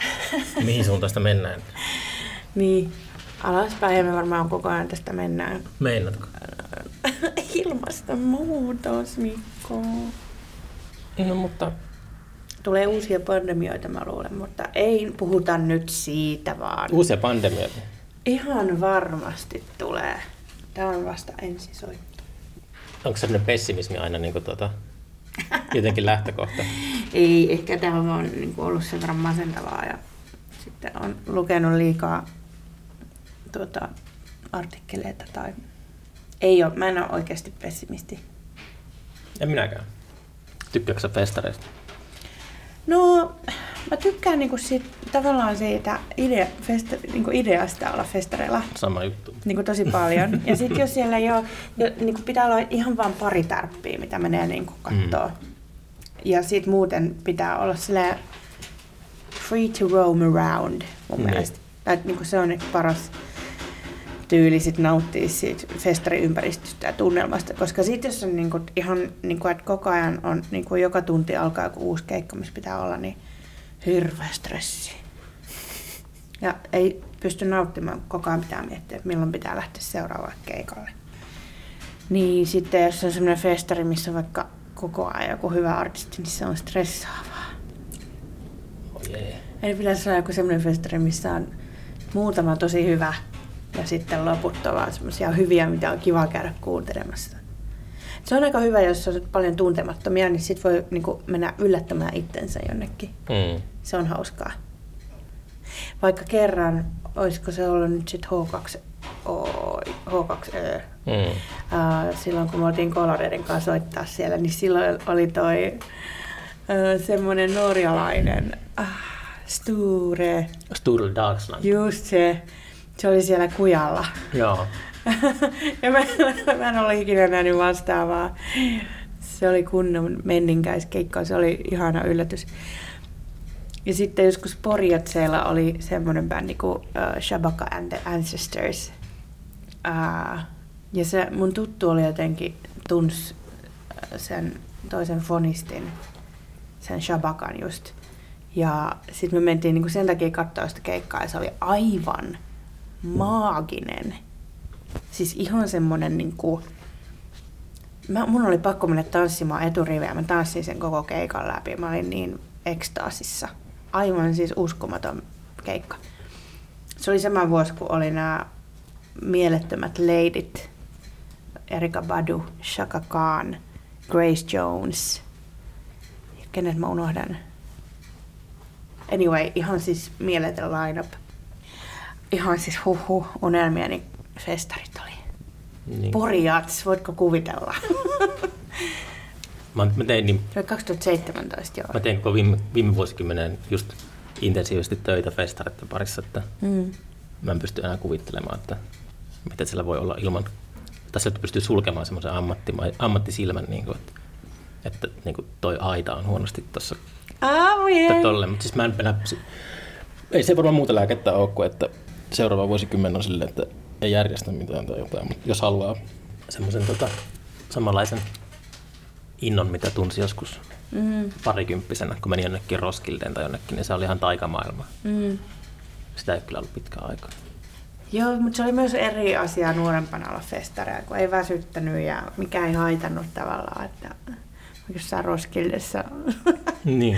*laughs* mihin suuntaan sitä mennään. niin, alaspäin ja me varmaan koko ajan tästä mennään. Meinaatko? *laughs* Ilmastonmuutos, Mikko. No mutta Tulee uusia pandemioita, mä luulen, mutta ei puhuta nyt siitä vaan. uusia pandemioita. Ihan varmasti tulee. Tämä on vasta ensisoitto. Onko sellainen pessimismi aina niin tuota, jotenkin lähtökohta? Ei, ehkä tämä on niin kuin ollut sen verran masentavaa ja sitten on lukenut liikaa tuota, artikkeleita tai ei ole, mä en ole oikeasti pessimisti. En minäkään. Tykkääkö sä festareista? No, mä tykkään niinku siitä, tavallaan siitä idea, festa, niinku ideasta olla festareilla Sama juttu. niinku tosi paljon. Ja sitten jos siellä ei ole, jo, niinku pitää olla ihan vain pari tärppiä, mitä menee niinku kattoo. Mm. Ja sitten muuten pitää olla sillä free to roam around mun Niin. mielestä. Tai niinku se on ehkä paras tyyli sit nauttia siitä festariympäristöstä ja tunnelmasta, koska sitten jos on niinku ihan, niinku, että koko ajan on niinku joka tunti alkaa joku uusi keikka, missä pitää olla, niin hirveä stressi. Ja ei pysty nauttimaan, koko ajan pitää miettiä, että milloin pitää lähteä seuraavalle keikalle. Niin sitten jos on semmoinen festari, missä on vaikka koko ajan joku hyvä artisti, niin se on stressaavaa. Oh jee. Eli pitäisi olla joku semmoinen festari, missä on muutama tosi hyvä ja sitten loput on vaan semmoisia hyviä, mitä on kiva käydä kuuntelemassa. Se on aika hyvä, jos on paljon tuntemattomia, niin sit voi niinku mennä yllättämään itsensä jonnekin. Mm. Se on hauskaa. Vaikka kerran, olisiko se ollut nyt sitten H2, o, H2Ö, Mm. Uh, silloin kun me oltiin Koloreiden kanssa soittaa siellä, niin silloin oli toi uh, semmoinen norjalainen uh, Sture, Sturl Dalsland. just se, se oli siellä kujalla. Joo. *laughs* ja mä, mä en ole ikinä nähnyt vastaavaa. Se oli kunnon menninkäiskeikka, se oli ihana yllätys. Ja sitten joskus Porjatseella oli semmoinen bändi kuin uh, Shabaka and the Ancestors. Uh, ja se mun tuttu oli jotenkin tunsi sen toisen fonistin, sen Shabakan just. Ja sitten me mentiin niinku sen takia katsoa sitä keikkaa ja se oli aivan maaginen. Siis ihan semmonen niinku... Mä, mun oli pakko mennä tanssimaan eturiveä. Mä tanssin sen koko keikan läpi. Mä olin niin ekstaasissa. Aivan siis uskomaton keikka. Se oli sama vuosi, kun oli nämä mielettömät leidit. Erika Badu, Shaka Khan, Grace Jones. Kenet mä unohdan? Anyway, ihan siis mieletön lineup. Ihan siis huhu, unelmieni festarit oli. Niin. Porjats, voitko kuvitella? *laughs* Mä, mä tein niin Se oli 2017 joo. Mä tein koko viime, viime vuosikymmenen just intensiivisesti töitä festareiden parissa, että Mm. mä en pysty enää kuvittelemaan, että mitä siellä voi olla ilman, tai sieltä pystyy sulkemaan semmoisen ammattima- ammattisilmän, niin kuin, että, että niin kuin toi aita on huonosti tuossa Aamujen. tolle, mutta siis mä en enää, ei se varmaan muuta lääkettä ole kuin, että seuraava vuosikymmen on silleen, että ei järjestä mitään tai jotain, mutta jos haluaa semmoisen tota, samanlaisen innon, mitä tunsi joskus Mm. parikymppisenä, kun meni jonnekin Roskildeen tai jonnekin, niin se oli ihan taikamaailma. Mm. Sitä ei kyllä ollut pitkään aikaa. Joo, mutta se oli myös eri asia nuorempana olla festareja, kun ei väsyttänyt ja mikä ei haitannut tavallaan, että jossain Roskildessa. Niin.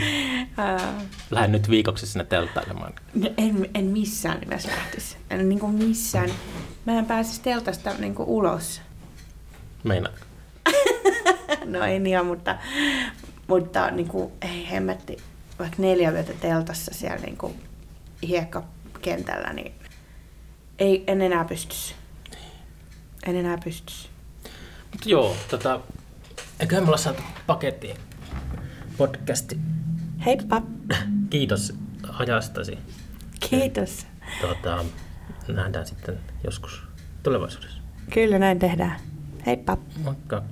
*laughs* Lähden nyt viikoksi sinne telttailemaan. no en, en missään nimessä lähtisi. En niin kuin missään. Mä en pääsisi teltasta *laughs* niin kuin ulos. Meinaatko? No en ihan, mutta, mutta niin kuin, ei hemmetti, vaikka neljä yötä teltassa siellä niin kuin hiekkakentällä, niin ei, en enää pystyisi. En enää pystyisi. Mutta joo, tota, Eiköhän me olla saatu pakettiin podcasti. Heippa! Kiitos ajastasi. Kiitos. Tuota, nähdään sitten joskus tulevaisuudessa. Kyllä näin tehdään. Heippa! Moikka.